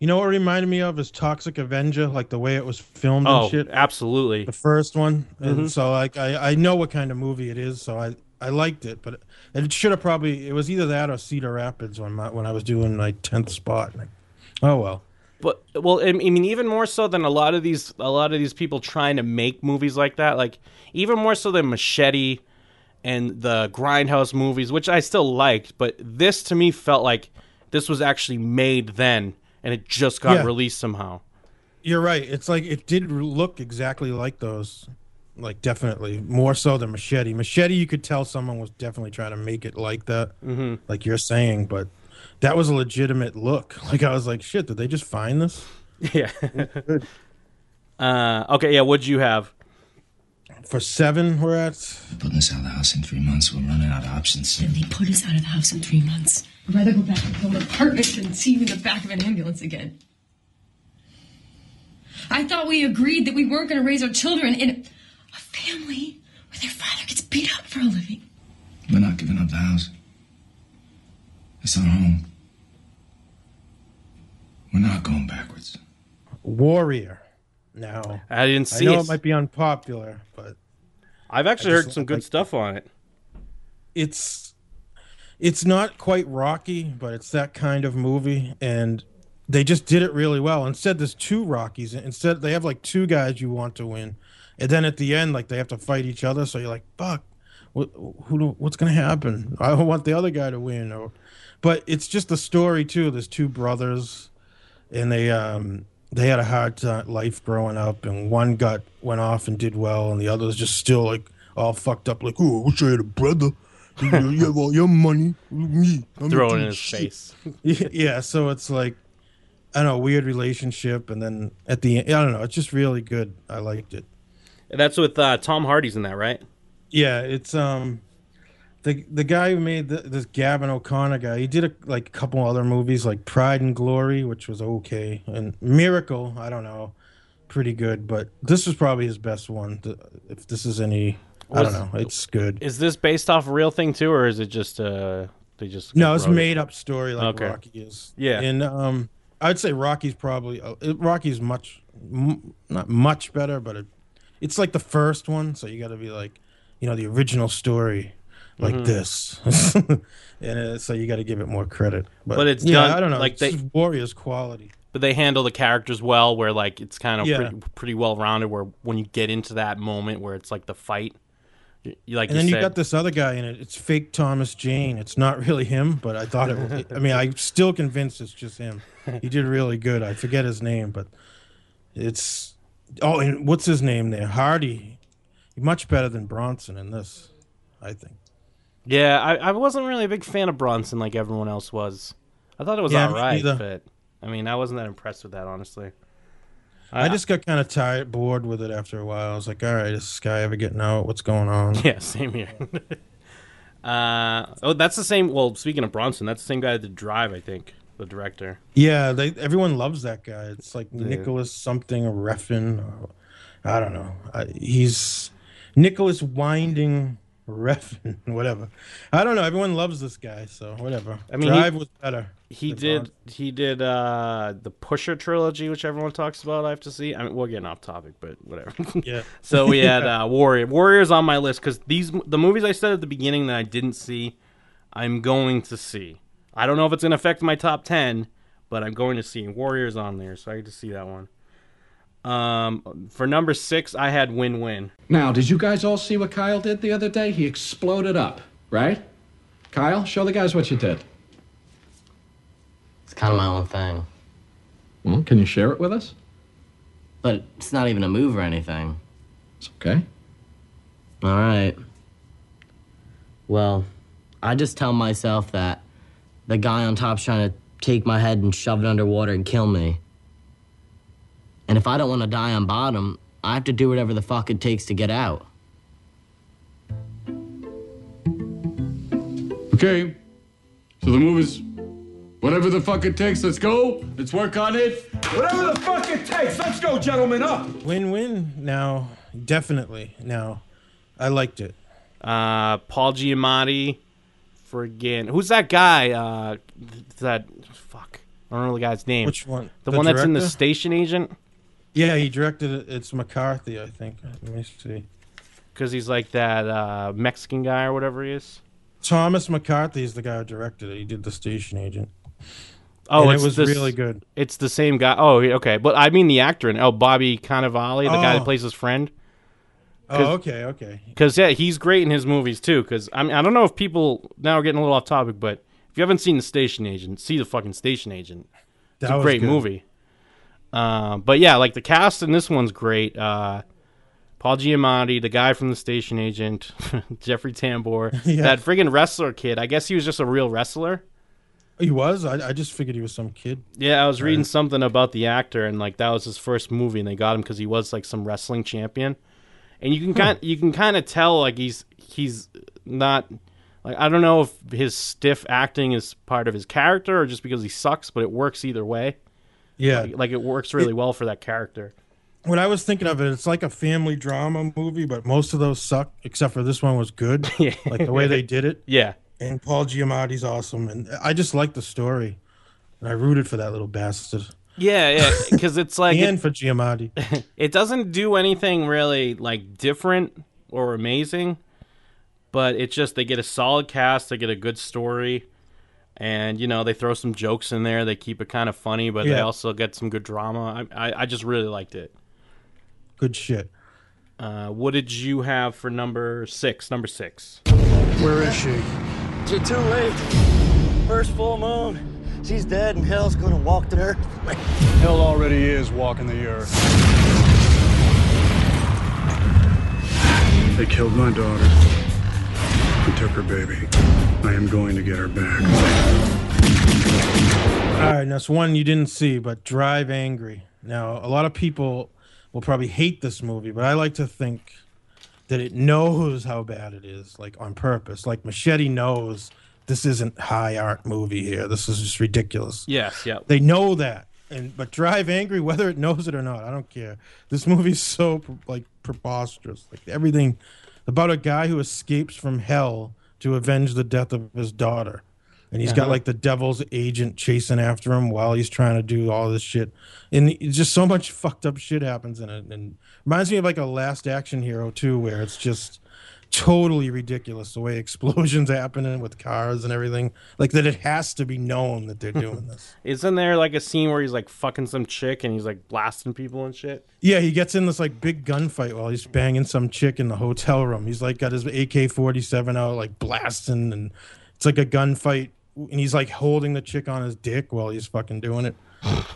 You know what reminded me of is Toxic Avenger, like the way it was filmed oh, and shit. absolutely. The first one. And Mhm. so like I, I know what kind of movie it is, so I, I liked it, but it should have probably it was either that or Cedar Rapids when my, when I was doing my tenth spot. Like, oh well. But well, I mean, even more so than a lot of these, a lot of these people trying to make movies like that. Like even more so than Machete and the Grindhouse movies, which I still liked. But this to me felt like this was actually made then, and it just got Yeah. released somehow. You're right. It's like it did look exactly like those. Like definitely more so than Machete. Machete, you could tell someone was definitely trying to make it like that, Mhm. like you're saying. But that was a legitimate look. (laughs) Like I was like, shit, did they just find this? (laughs) Yeah. uh, okay, yeah. What'd you have? For seven, we're at. Putting us out of the house in three months, we're running out of options. Then they put us out of the house in three months. I'd rather go back and build an apartment than see you in the back of an ambulance again. I thought we agreed that we weren't going to raise our children in. a family where their father gets beat up for a living. We're not giving up the house. It's our home. We're not going backwards. Warrior. Now I didn't see I know it. it might be unpopular, but I've actually heard some good like- stuff on it. it's it's not quite Rocky, but it's that kind of movie, and they just did it really well. Instead, there's two Rockies. Instead, they have like two guys you want to win, and then at the end, like they have to fight each other. So you're like, fuck, who, do- what's gonna happen? I don't want the other guy to win, or, but it's just the story too. There's two brothers, and they um they had a hard ti- life growing up, and one got went off and did well, and the other was just still like all fucked up, like, oh, I wish I had a brother. You have all your money, me. I'm Throw it in his shit." face. (laughs) yeah, yeah, so it's like I don't know, weird relationship, and then at the end, I don't know, it's just really good. I liked it. That's with uh, Tom Hardy's in that, right? Yeah, it's um the the guy who made the, this Gavin O'Connor guy. He did a, like a couple other movies like Pride and Glory, which was okay, and Miracle. I don't know, pretty good, but this was probably his best one. If this is any, I don't know, it's good. Is this based off a real thing too, or is it just uh they just No, it's made up story like Okay. Rocky is. Yeah. and um, I'd say Rocky's probably uh, Rocky's much m- not much better, but it, it's like the first one, so you got to be like, you know, the original story like Mhm. this, (laughs) and uh, so you got to give it more credit. But, But it's yeah, done I don't know, like it's they- Warriors quality. But they handle the characters well, where like it's kind of Yeah. pretty, pretty well rounded. Where when you get into that moment where it's like the fight, you, you like and then you you got this other guy in it. It's fake Thomas Jane. It's not (laughs) really him, but I thought it. was I mean, I'm still convinced it's just him. He did really good. I forget his name, but it's. Oh, and what's his name there? Hardy. Much better than Bronson in this, I think. Yeah, I, I wasn't really a big fan of Bronson like everyone else was. I thought it was Yeah, alright, neither. but I mean, I wasn't that impressed with that honestly. I just got kind of tired, bored with it after a while. I was like, all right, is this guy ever getting out? What's going on? (laughs) Yeah, same here. (laughs) uh, oh, that's the same. Well, speaking of Bronson, that's the same guy that did Drive, I think, the director. Yeah, they everyone loves that guy. It's like Yeah. Nicholas something Refn. Or, I don't know. I, he's Nicholas Winding Refn, (laughs) whatever. I don't know. Everyone loves this guy, so whatever. I mean, he- Drive was better. He did. He did uh, the Pusher trilogy, which everyone talks about. I have to see. I mean, we're getting off topic, but whatever. (laughs) Yeah. so we had (laughs) uh, Warrior. Warrior's on my list because these the movies I said at the beginning that I didn't see, I'm going to see. I don't know if it's gonna affect my top ten, but I'm going to see. Warrior's on there, so I get to see that one. Um, for number six, I had Win Win. Now, did you guys all see what Kyle did the other day? He exploded up, right? Kyle, show the guys what you did. It's kind of my own thing. Well, can you share it with us? But it's not even a move or anything. It's okay. All right. Well, I just tell myself that the guy on top's trying to take my head and shove it underwater and kill me. And if I don't want to die on bottom, I have to do whatever the fuck it takes to get out. Okay. So the move is whatever the fuck it takes. Let's go. Let's work on it. Whatever the fuck it takes. Let's go, gentlemen. Up. Win-win. Now, definitely. Now, I liked it. Uh, Paul Giamatti. Friggin' who's that guy? Uh, th- that fuck. I don't know the guy's name. Which one? The, The one that's in the station agent. Yeah, he directed it. It's McCarthy, I think. Let me see. Because he's like that uh, Mexican guy or whatever he is. Thomas McCarthy is the guy who directed it. He did the station agent. Oh, it was this- really good. It's the same guy. Oh, okay. But I mean the actor in oh Bobby Cannavale, the guy that Oh. plays his friend. Oh, okay, okay. Because yeah, he's great in his movies too. Because I mean, I don't know if people now are getting a little off topic, but if you haven't seen the Station Agent, see the fucking Station Agent. It's That a was great good. movie. Uh, but yeah, like the cast in this one's great. Uh, Paul Giamatti, the guy from the Station Agent, (laughs) Jeffrey Tambor, (laughs) Yeah. that friggin' wrestler kid. I guess he was just a real wrestler. He was. I, I just figured he was some kid. Yeah, I was reading something about the actor, and like that was his first movie, and they got him because he was like some wrestling champion, and you can kind you can kind of tell like he's he's not like I don't know if his stiff acting is part of his character or just because he sucks, but it works either way. Yeah. like, like, it works really well for that character. When I was thinking of it, it's like a family drama movie, but most of those suck, except for this one was good. (laughs) Yeah. Like the way they did it. Yeah. And Paul Giamatti's awesome, and I just like the story, and I rooted for that little bastard. Yeah, yeah, because it's like (laughs) and it, for Giamatti. (laughs) it doesn't do anything really like different or amazing, but it's just they get a solid cast, they get a good story, and you know they throw some jokes in there. They keep it kind of funny, but they also get some good drama. I, I, I just really liked it. Good shit. Uh, what did you have for number six? Number six. Where is she? You're too late. First full moon. She's dead and hell's gonna walk the earth. (laughs) Hell already is walking the earth. They killed my daughter and took her baby. I am going to get her back. All right, now it's one you didn't see, but Drive Angry. Now, a lot of people will probably hate this movie, but I like to think that it knows how bad it is, like on purpose. Like Machete knows this isn't high art movie here. This is just ridiculous. Yes, yeah. They know that. And but Drive Angry, whether it knows it or not, I don't care. This movie's so like preposterous. Like everything about a guy who escapes from hell to avenge the death of his daughter. And he's got Uh-huh. like the devil's agent chasing after him while he's trying to do all this shit. And just so much fucked up shit happens in it. And reminds me of like a last action hero too, where it's just totally ridiculous the way (laughs) explosions happening with cars and everything. Like that it has to be known that they're (laughs) doing this. Isn't there like a scene where he's like fucking some chick and he's like blasting people and shit? Yeah, he gets in this like big gunfight while he's banging some chick in the hotel room. He's like got his AK forty seven out, like blasting, and it's like a gunfight. And he's like holding the chick on his dick while he's fucking doing it.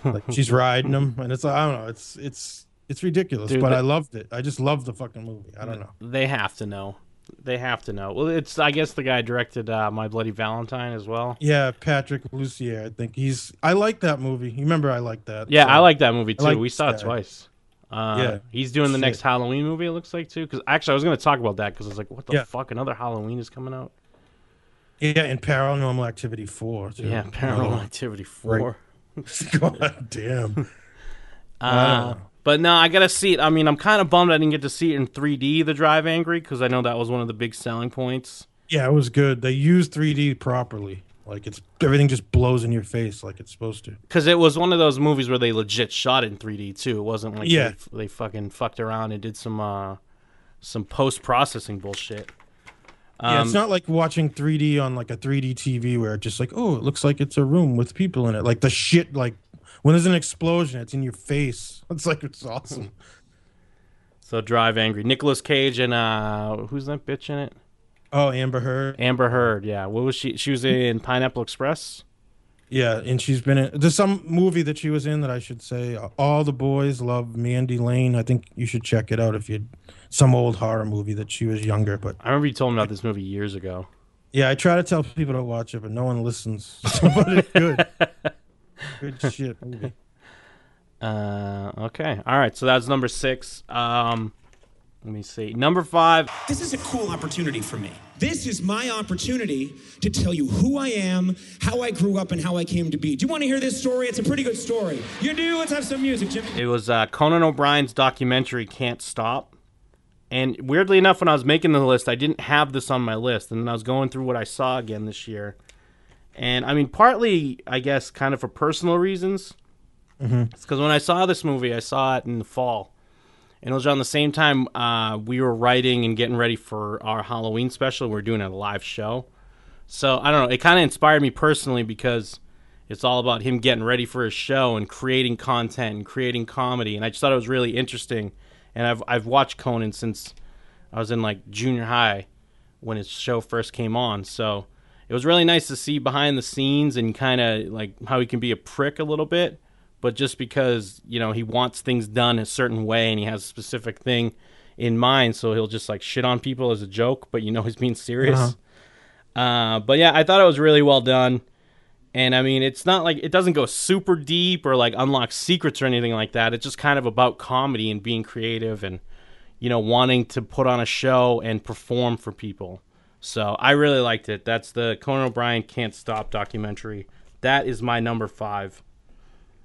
like (laughs) she's riding him, and it's I don't know, it's it's it's ridiculous. Dude, but the- I loved it. I just loved the fucking movie. I don't know. They have to know. They have to know. Well, it's I guess the guy directed uh, My Bloody Valentine as well. Yeah, Patrick Lussier. I think he's. I like that movie. You remember I like that. Yeah, so- I like that movie too. like we saw it twice. Uh, Yeah. he's doing the next Halloween movie. It looks like too. Because actually, I was going to talk about that because I was like, "What the Yeah. fuck? Another Halloween is coming out." Yeah, and Paranormal Activity four. Too. Yeah, Paranormal Activity four. (laughs) God damn. (laughs) Uh, know. But no, I gotta see it. I mean, I'm kind of bummed I didn't get to see it in 3D. The Drive Angry because I know that was one of the big selling points. Yeah, it was good. They used 3D properly. Like it's everything just blows in your face like it's supposed to. Because it was one of those movies where they legit shot in 3D too. It wasn't like Yeah. they, they fucking fucked around and did some uh, some post processing bullshit. yeah, Um, it's not like watching 3D on like a 3D TV where it's just like, oh, it looks like it's a room with people in it. Like the shit, like when there's an explosion, it's in your face. (laughs) It's like it's awesome. So Drive Angry, Nicolas Cage and uh, who's that bitch in it? Oh, Amber Heard. Amber Heard. Yeah, what was she? She was in Pineapple Express. Yeah, and she's been in. There's some movie that she was in that I should say. All the boys love Mandy Lane. I think you should check it out if you. Some old horror movie that she was younger, but I remember you told me about this movie years ago. yeah, I try to tell people to watch it, but no one listens. (laughs) but it's good. (laughs) good shit movie. (laughs) Uh, okay, all right. So that's number six. Um, let me see. Number five. This is a cool opportunity for me. This is my opportunity to tell you who I am, how I grew up, and how I came to be. Do you want to hear this story? It's a pretty good story. You do? Let's have some music, Jimmy. It was uh, Conan O'Brien's documentary "Can't Stop," and weirdly enough, when I was making the list, I didn't have this on my list, and then I was going through what I saw again this year, and I mean, partly, I guess, kind of for personal reasons. Mhm. It's because when I saw this movie, I saw it in the fall, and it was around the same time uh, we were writing and getting ready for our Halloween special. We are doing a live show, so I don't know. It kind of inspired me personally because it's all about him getting ready for his show and creating content and creating comedy. And I just thought it was really interesting. And I've I've watched Conan since I was in like junior high when his show first came on. So it was really nice to see behind the scenes and kind of like how he can be a prick a little bit, but just because you know he wants things done a certain way and he has a specific thing in mind, so he'll just like shit on people as a joke, but you know he's being serious. Uh-huh. Uh, but yeah, I thought it was really well done. And I mean, it's not like it doesn't go super deep or like unlock secrets or anything like that. It's just kind of about comedy and being creative and, you know, wanting to put on a show and perform for people. So I really liked it. That's the Conan O'Brien Can't Stop documentary. That is my number five.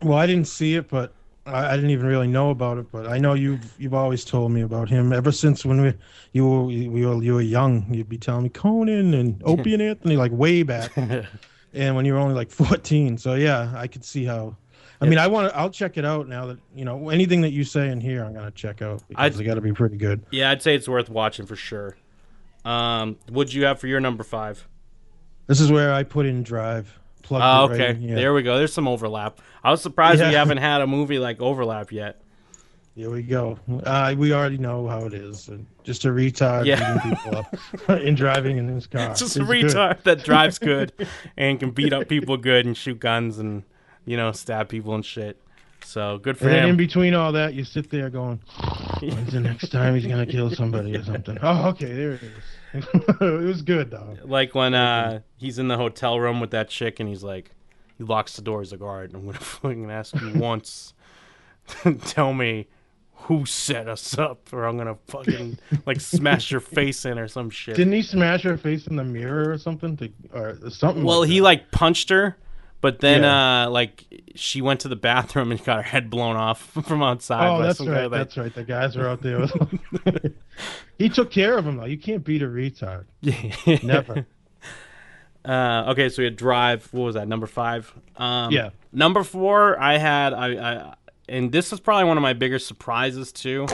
Well, I didn't see it, but I, I didn't even really know about it, but I know you've you've always told me about him ever since when we you were we were you were young. You'd be telling me Conan and (laughs) Opie and Anthony like way back, (laughs) and when you were only like fourteen. So yeah, I could see how. I mean, I want to. I'll check it out now that you know anything that you say in here. I'm gonna check out because I'd- they got to be pretty good. Yeah, I'd say it's worth watching for sure. Um, what'd you have for your number five? This is where I put in Drive. Plugged Oh, it right okay. in, yeah. There we go. There's some overlap. I was surprised we haven't had a movie like overlap yet. Here we go. Uh, we already know how it is. Just a retard Yeah. beating people up (laughs) and driving in his car. (laughs) Just a It's good. retard that drives good (laughs) and can beat up people good and shoot guns and you know stab people and shit. So good for And then in between all that, you sit there going, "When's the next time he's gonna kill somebody or something?" (laughs) Oh, okay, there it is. (laughs) it was good though. Like when uh, he's in the hotel room with that chick and he's like, he locks the door. He's like, "All right, I'm gonna (laughs) fucking ask you once. Tell me who set us up, or I'm gonna fucking like smash your face in or some shit." Didn't he smash her face in the mirror or something? To, or something. Well, like he like punched her, but then Yeah. uh like she went to the bathroom and got her head blown off (laughs) from outside. Oh, by that's some right. That's right. The guys were out there. With (laughs) he took care of him though. You can't beat a retard. (laughs) Never. Uh, okay, so we had Drive. What was that? Number five. Um, Yeah. Number four, I had I, I, and this was probably one of my bigger surprises too.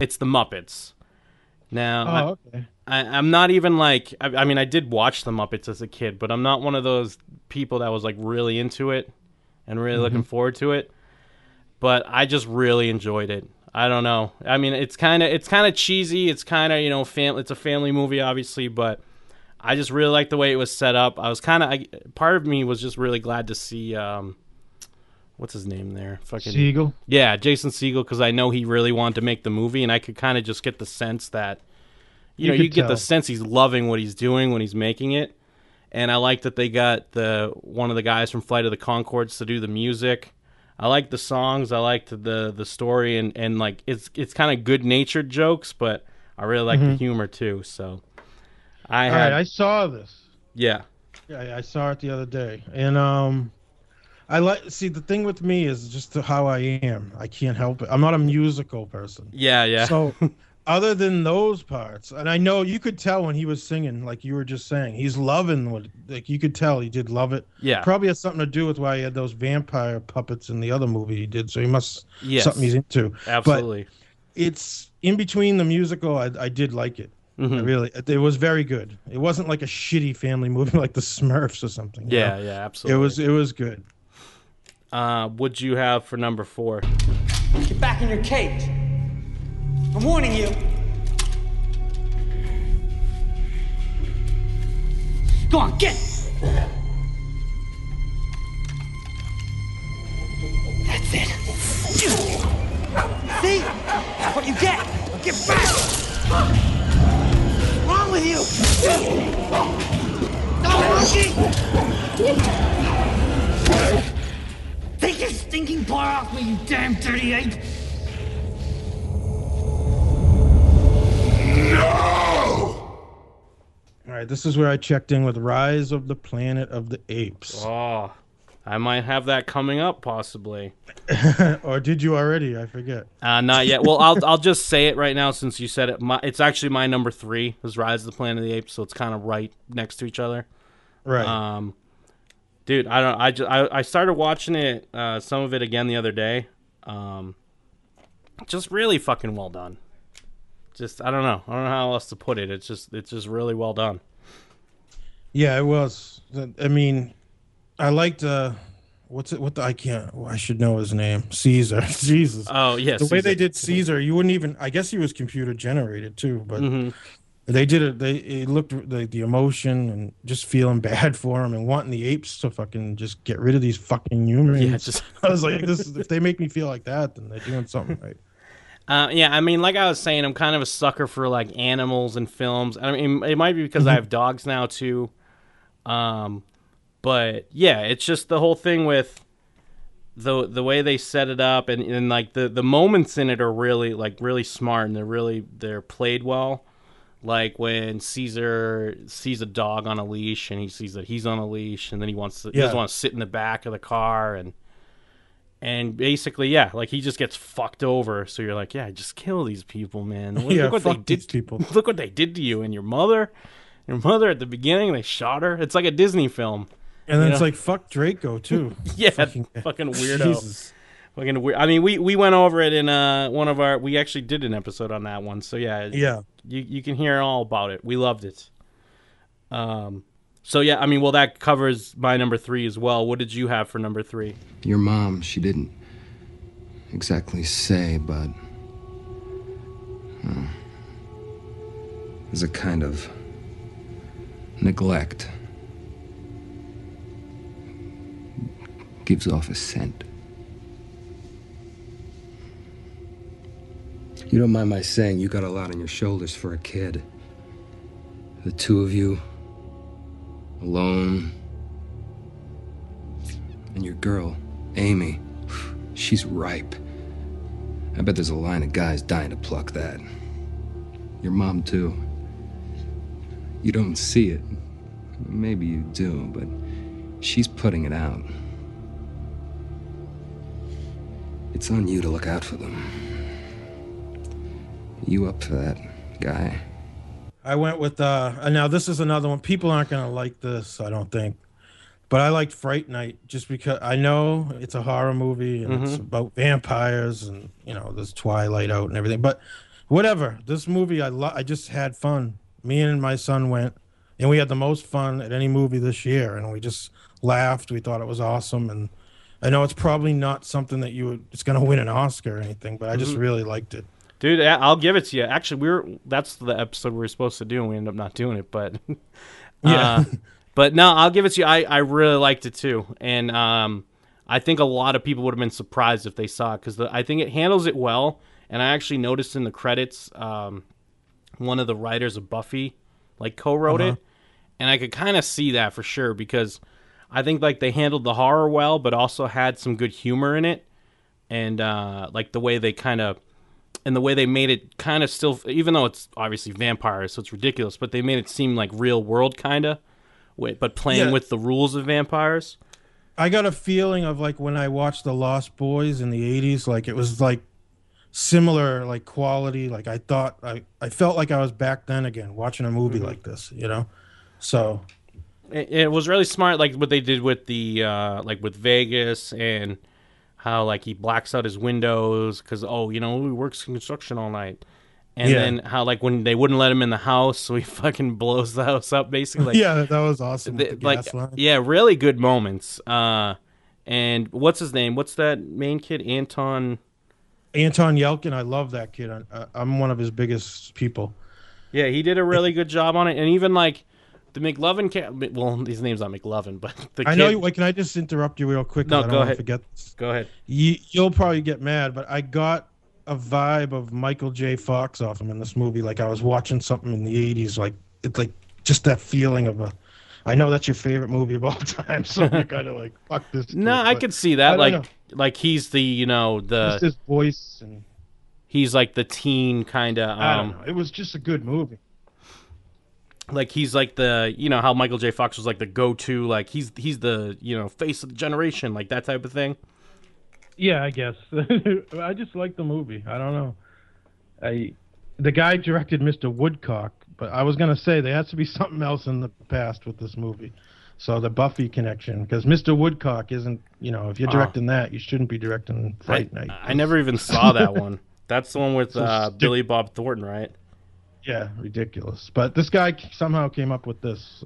It's the Muppets. Now, Oh, I- okay. I, I'm not even like I, I mean I did watch the Muppets as a kid, but I'm not one of those people that was like really into it and really looking Mhm. forward to it. But I just really enjoyed it. I don't know. I mean, it's kind of it's kind of cheesy. It's kind of you know fam- It's a family movie, obviously, but I just really liked the way it was set up. I was kind of part of me was just really glad to see um, what's his name there, fucking Segel? Yeah, Jason Segel, because I know he really wanted to make the movie, and I could kind of just get the sense that you, You know you could get the sense he's loving what he's doing when he's making it. And I like that they got the one of the guys from Flight of the Conchords to do the music. I like the songs. I liked the the story, and, and like it's it's kind of good natured jokes, but I really like the Mhm. humor too. So I All had right, I saw this. yeah Yeah, I- I saw it the other day, and um, I like see the thing with me is just how I am. I can't help it. I'm not a musical person. yeah yeah. So, (laughs) other than those parts, and I know you could tell when he was singing, like you were just saying, he's loving what, like you could tell he did love it. Yeah. Probably has something to do with why he had those vampire puppets in the other movie he did. So he must Yes. something he's into. Absolutely. But it's in between the musical. I, I did like it. I Mhm. really, it was very good. It wasn't like a shitty family (laughs) movie like the Smurfs or something. Yeah, know? yeah, absolutely. It was, it was good. Uh, what'd you have for number four? Get back in your cage. I'm warning you. Go on, get. That's it. See? That's what you get. Get back. What's wrong with you? Don't monkey. Take your stinking paw off me, you damn dirty ape! All right, this is where I checked in with Rise of the Planet of the Apes. Oh, I might have that coming up possibly. (laughs) or did you already? I forget. Uh, not yet. Well, I'll I'll just say it right now since you said it. My, it's actually my number three is Rise of the Planet of the Apes, so it's kind of right next to each other. Right. Um, dude, I don't. I just I, I started watching it, uh, some of it again the other day. Um, just really fucking well done. Just I don't know. I don't know how else to put it. It's just it's just really well done. Yeah, it was. I mean, I liked uh, what's it? What the, I can't. well, I should know his name. (laughs) Caesar. (laughs) Jesus. Oh, yeah, The way they did Caesar, you wouldn't even. I guess he was computer generated too, but Mhm. they did it. They it looked the the emotion and just feeling (laughs) bad for him and wanting the apes to fucking just get rid of these fucking humans. Yeah, just- I was like, this. is- If they make me feel like that, then they're doing something right. Uh, yeah, I mean, like I was saying, I'm kind of a sucker for like animals and films. I mean, it might be because I have dogs now too. Um, but yeah, it's just the whole thing with the the way they set it up and, and like the the moments in it are really like really smart and they're really they're played well. Like when Caesar sees a dog on a leash and he sees that he's on a leash and then he wants to he doesn't want to sit in the back of the car and and basically, yeah, like he just gets fucked over. So you're like, yeah, just kill these people, man. Look, Yeah, look what they did. these people. (laughs) Look what they did to you and your mother. Your mother at the beginning, they shot her. It's like a Disney film. And then You it's like fuck Draco too. (laughs) yeah, fucking, fucking, weirdo. (laughs) Jesus. Fucking weird. I mean, we we went over it in uh one of our. We actually did an episode on that one. So yeah, Yeah. You you can hear all about it. We loved it. Um. So yeah, I mean, well, that covers my number three as well. What did you have for number three? Your mom, she didn't exactly say, but. uh, there's a kind of neglect. Gives off a scent. You don't mind my saying you got a lot on your shoulders for a kid. The two of you, alone. And your girl, Amy, she's ripe. I bet there's a line of guys dying to pluck that. Your mom, too. You don't see it. Maybe you do, but she's putting it out. It's on you to look out for them. You up for that, guy? I went with uh and now this is another one. People aren't gonna like this, I don't think. But I liked Fright Night just because I know it's a horror movie and it's Mhm. about vampires and you know there's Twilight out and everything. But whatever, this movie I lo- I just had fun. Me and my son went and we had the most fun at any movie this year and we just laughed. We thought it was awesome and I know it's probably not something that you would it's gonna win an Oscar or anything, but I just Mhm. really liked it. Dude, I'll give it to you. Actually, we are that's the episode we were supposed to do, and we ended up not doing it. But (laughs) Yeah. uh, (laughs) but no, I'll give it to you. I, I really liked it too, and um, I think a lot of people would have been surprised if they saw it because I think it handles it well. And I actually noticed in the credits, um, one of the writers of Buffy like co-wrote Uh-huh. it, and I could kind of see that for sure because I think like they handled the horror well, but also had some good humor in it, and uh, like the way they kind of and the way they made it kind of still even though it's obviously vampires so it's ridiculous but they made it seem like real world kind of but playing Yeah. with the rules of vampires I got a feeling of like when I watched The Lost Boys in the 80s, like it was like similar like quality. Like I thought I, I felt like I was back then again watching a movie like this, you know? So it, it was really smart like what they did with the uh like with vegas and how like he blacks out his windows because oh you know he works construction all night and Yeah. then how like when they wouldn't let him in the house (laughs) so he fucking blows the house up basically like, yeah, that was awesome. the- the like line. yeah really good moments uh and what's his name what's that main kid anton Anton Yelchin, I love that kid. I, I'm one of his biggest people. Yeah, he did a really (laughs) good job on it, and even like the McLovin cat. Well, (laughs) his name's not McLovin, but (laughs) the I kid, know. You, wait, can I just interrupt you real quick? No, I don't go ahead. Forget this. Go ahead. You, you'll probably get mad, but I got a vibe of Michael J. Fox off him in this movie. Like I was watching something in the '80s. Like it's like just that feeling of a. I know that's your favorite movie of all (laughs) time, so you're kind of like fuck this. No, I could see that. Like, know. like he's the you know the Just his voice and he's like the teen kind of I don't um know. It was just a good movie. Like he's like the you know how Michael J. Fox was like the go to like he's he's the you know face of the generation like that type of thing. Yeah, I guess. (laughs) I just like the movie. I don't know. I the guy directed Mr. Woodcock, but I was gonna say there has to be something else in the past with this movie. So the Buffy connection, because Mr. Woodcock isn't, you know, if you're Oh. directing that, you shouldn't be directing Fright I, Night. I never even saw that one. (laughs) That's the one with uh, Billy Bob Thornton, right? Yeah, ridiculous. But this guy somehow came up with this.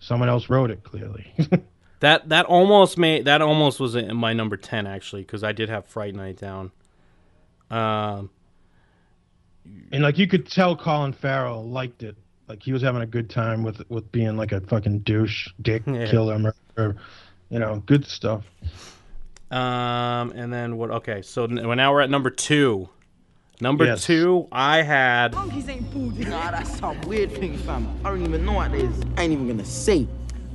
Someone else wrote it clearly. (laughs) That that almost made that almost was in my number ten actually because I did have Fright Night down. Um, And like you could tell Colin Farrell liked it. Like he was having a good time with with being like a fucking douche, dick, (laughs) Yeah. killer, murderer, you know, good stuff. um, and then what? Okay, so now we're at number two. Number Yes. two, I had. Monkeys ain't food. Nah, that's some weird thing, fam. I don't even know what that is. I ain't even gonna say.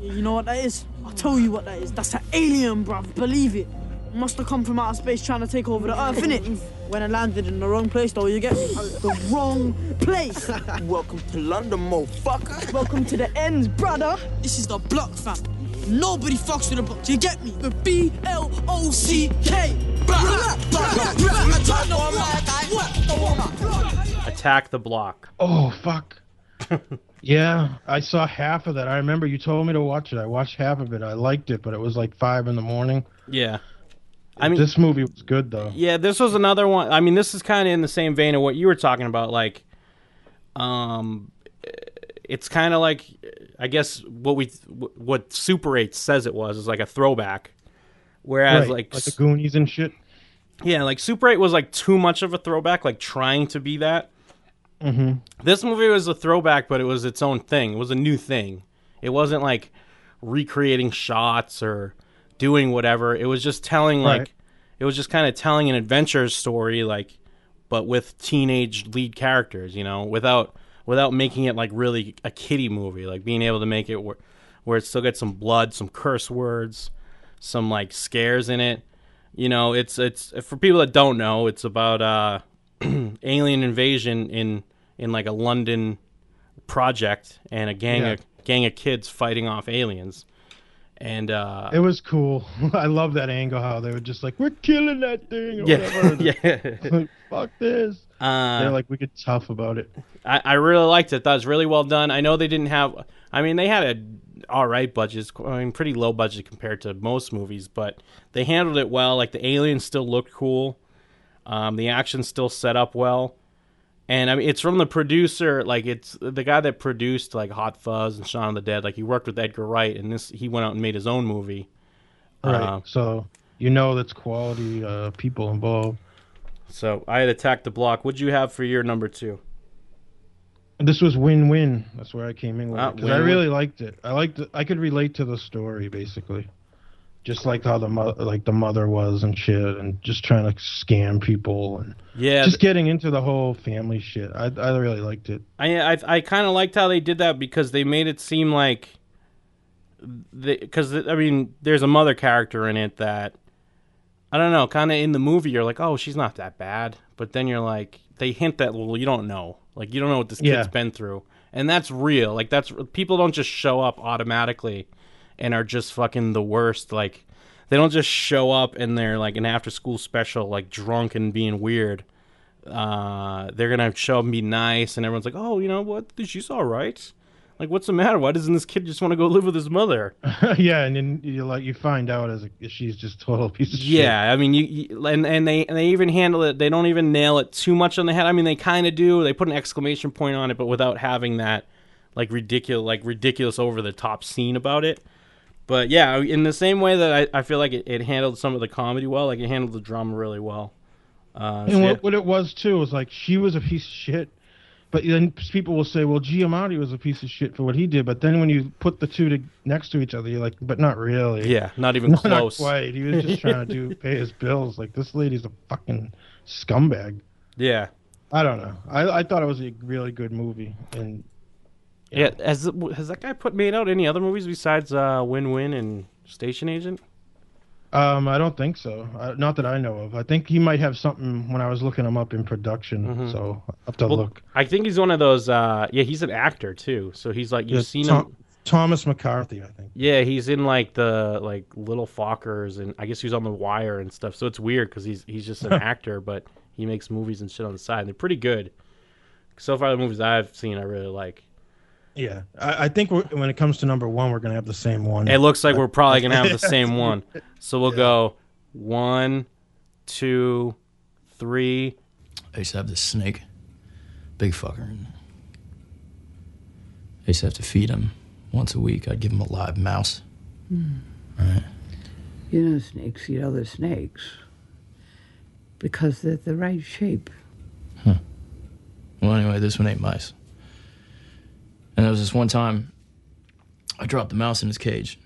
You know what that is? I'll tell you what that is. That's an alien, bruv. Believe it. Must have come from outer space trying to take over the Earth, innit? When I landed in the wrong place, though, you get? The wrong place. (laughs) Welcome to London, motherfucker. Welcome to the ends, brother. This is the block, fam. Nobody fucks with the block. You get me? The B L O C K. Attack the Block. Oh fuck. (laughs) yeah, I saw half of that. I remember you told me to watch it. I watched half of it. I liked it, but it was like five in the morning. Yeah. I mean, this movie was good though. Yeah, this was another one. I mean, this is kind of in the same vein of what you were talking about. Like, um, it's kind of like, I guess what we what Super Eight says it was is like a throwback, whereas Right, like, like the Goonies and shit. yeah, like Super Eight was like too much of a throwback, like trying to be that. Mm-hmm. This movie was a throwback, but it was its own thing. It was a new thing. It wasn't like recreating shots or doing whatever. It was just telling like Right. it was just kind of telling an adventure story like but with teenage lead characters, you know, without without making it like really a kiddie movie, like being able to make it where, where it still gets some blood, some curse words, some like scares in it. You know, it's it's for people that don't know, it's about uh (clears throat) alien invasion in in like a London project and a gang Yeah. of gang of kids fighting off aliens. And uh It was cool. (laughs) I love that angle how they were just like, "We're killing that thing." Or Yeah, whatever. (laughs) yeah. Like, (laughs) Fuck this. Uh, They're like, we get tough about it. I, I really liked it. That was really well done. I know they didn't have. I mean, they had a all right budget. I mean, pretty low budget compared to most movies, but they handled it well. Like the aliens still looked cool. Um, the action still set up well. And I mean, it's from the producer. Like it's the guy that produced like Hot Fuzz and Shaun of the Dead. Like he worked with Edgar Wright, and this he went out and made his own movie. Right. Uh, so you know that's quality uh, people involved. so I had Attack the Block. What'd you have for your number two? This was win-win. That's where I came in with Ah, it because I really liked it. I liked. It. I could relate to the story basically, just like how the mo- like the mother was and shit, and just trying to scam people and Yeah, just getting into the whole family shit. I I really liked it. I I, I kind of liked how they did that because they made it seem like because I mean there's a mother character in it that I don't know kind of in the movie you're like oh she's not that bad but then you're like they hint that well you don't know like you don't know what this kid's Yeah. been through and that's real like that's people don't just show up automatically and are just fucking the worst like they don't just show up and they're like an after school special like drunk and being weird uh, they're gonna show up and be nice, and everyone's like, "Oh, you know what? She's all right. Like, what's the matter? Why doesn't this kid just want to go live with his mother?" (laughs) yeah, and then you like you find out as a, she's just total piece of shit. Yeah, I mean, you, you and and they and they even handle it. They don't even nail it too much on the head. I mean, they kind of do. They put an exclamation point on it, but without having that like ridiculous, like ridiculous over the top scene about it. But yeah, in the same way that I, I feel like it, it handled some of the comedy well, like it handled the drama really well. Uh, And yeah. what, what it was too was like she was a piece of shit, but then people will say, "Well, Giamatti was a piece of shit for what he did." But then when you put the two to, next to each other, you're like, "But not really." Yeah, not even (laughs) Not close. quite. He was just trying to do (laughs) pay his bills. Like this lady's a fucking scumbag. Yeah. I don't know. I I thought it was a really good movie, and Yeah, has has that guy put made out any other movies besides uh, Win Win and Station Agent? um, I don't think so. Uh, not that I know of. I think he might have something when I was looking him up in production. Mhm. So I have to Well, look. I think he's one of those. Uh, yeah, he's an actor too. So he's like you've Yeah, seen Tom- him. Thomas McCarthy, I think. Yeah, he's in like the like Little Fockers, and I guess he's on The Wire and stuff. So it's weird because he's he's just an (laughs) actor, but he makes movies and shit on the side. And they're pretty good. So far, the movies I've seen, I really like. Yeah, I, I think we're, when it comes to number one, we're gonna have the same one. It looks like we're (laughs) probably gonna have the same one. So we'll go one, two, three. I used to have this snake, big fucker. I used to have to feed him once a week. I'd give him a live mouse. Hmm. Right? You know, snakes eat other snakes because they're the right shape. Huh. Well, anyway, this one ate mice. And there was this one time I dropped the mouse in his cage.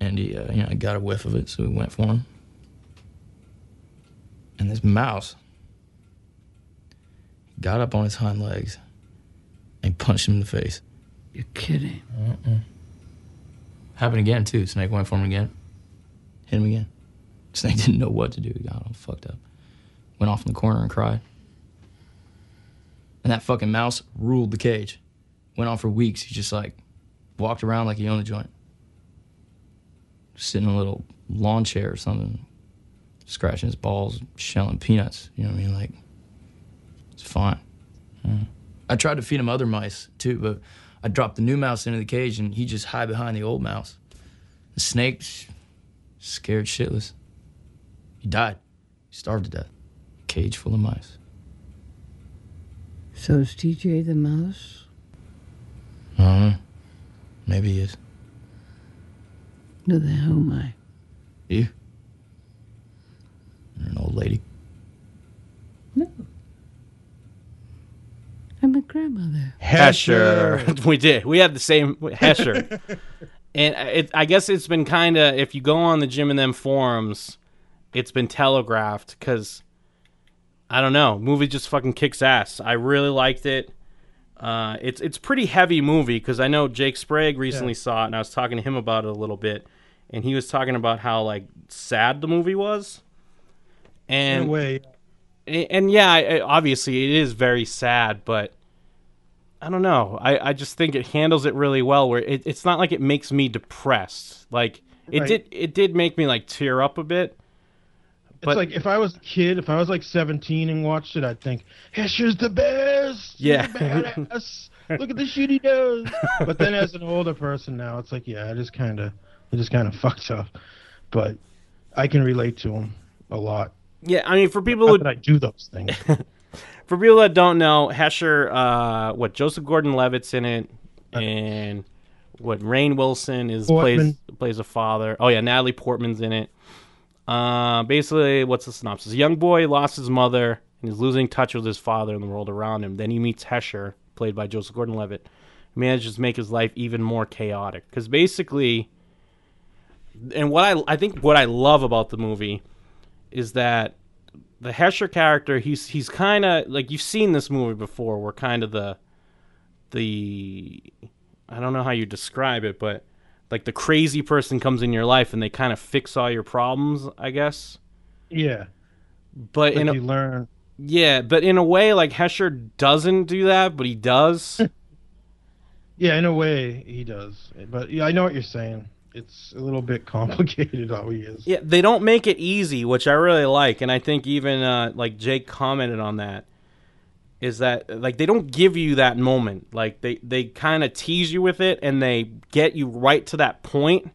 And he, uh, you know, I got a whiff of it, so we went for him. And this mouse got up on his hind legs and punched him in the face. You're kidding. Uh-uh. Happened again, too. Snake went for him again. Hit him again. Snake (laughs) didn't know what to do. He got all fucked up. Went off in the corner and cried. And that fucking mouse ruled the cage. Went on for weeks. He just like walked around like he owned the joint. Sitting in a little lawn chair or something, scratching his balls, shelling peanuts. You know what I mean? Like, it's fine. Yeah. I tried to feed him other mice too, but I dropped the new mouse into the cage and he just hid behind the old mouse. The snake, scared shitless. He died. He starved to death. Cage full of mice. So is TJ the mouse? I don't. Maybe he is. Who the hell am I? You? You're an old lady. No. I'm a grandmother. Hesher. (laughs) we did. We had the same Hesher. (laughs) and it, I guess it's been kind of, if you go on the Jim and Them forums, it's been telegraphed because, I don't know, movie just fucking kicks ass. I really liked it. Uh, it's it's pretty heavy movie because I know Jake Sprague recently Yeah. saw it and I was talking to him about it a little bit, and he was talking about how like sad the movie was. And In a way. and, and yeah, I, I- obviously it is very sad, but I don't know. I, I just think it handles it really well. Where it, it's not like it makes me depressed. Like it Right. did. It did make me like tear up a bit. It's like if I was a kid, if I was like 17 and watched it, I'd think, Hesher's the best. Yeah. Look at the shit he does. But then as an older person now, it's like, yeah, I just kind of, it just kind of fucked up. But I can relate to him a lot. Yeah, I mean, for people Not who I do those things. (laughs) for people that don't know, Hesher, uh, what Joseph Gordon-Levitt's in it, and what Rainn Wilson is plays plays a father. Oh yeah, Natalie Portman's in it. Uh, basically, what's the synopsis? A young boy lost his mother and is losing touch with his father and the world around him. Then he meets Hesher, played by Joseph Gordon-Levitt, who manages to make his life even more chaotic. Because basically, and what I I think what I love about the movie is that the Hesher character he's he's kind of like you've seen this movie before where kind of the the I don't know how you describe it but like the crazy person comes in your life and they kind of fix all your problems I guess yeah. but Like in a, you learn. yeah but in a way like Hesher doesn't do that but he does (laughs) Yeah, in a way, he does. But yeah, I know what you're saying. It's a little bit (laughs) complicated how he is. Yeah, they don't make it easy, which I really like, and I think even uh, like Jake commented on that. Is that like they don't give you that moment? Like they they kind of tease you with it, and they get you right to that point,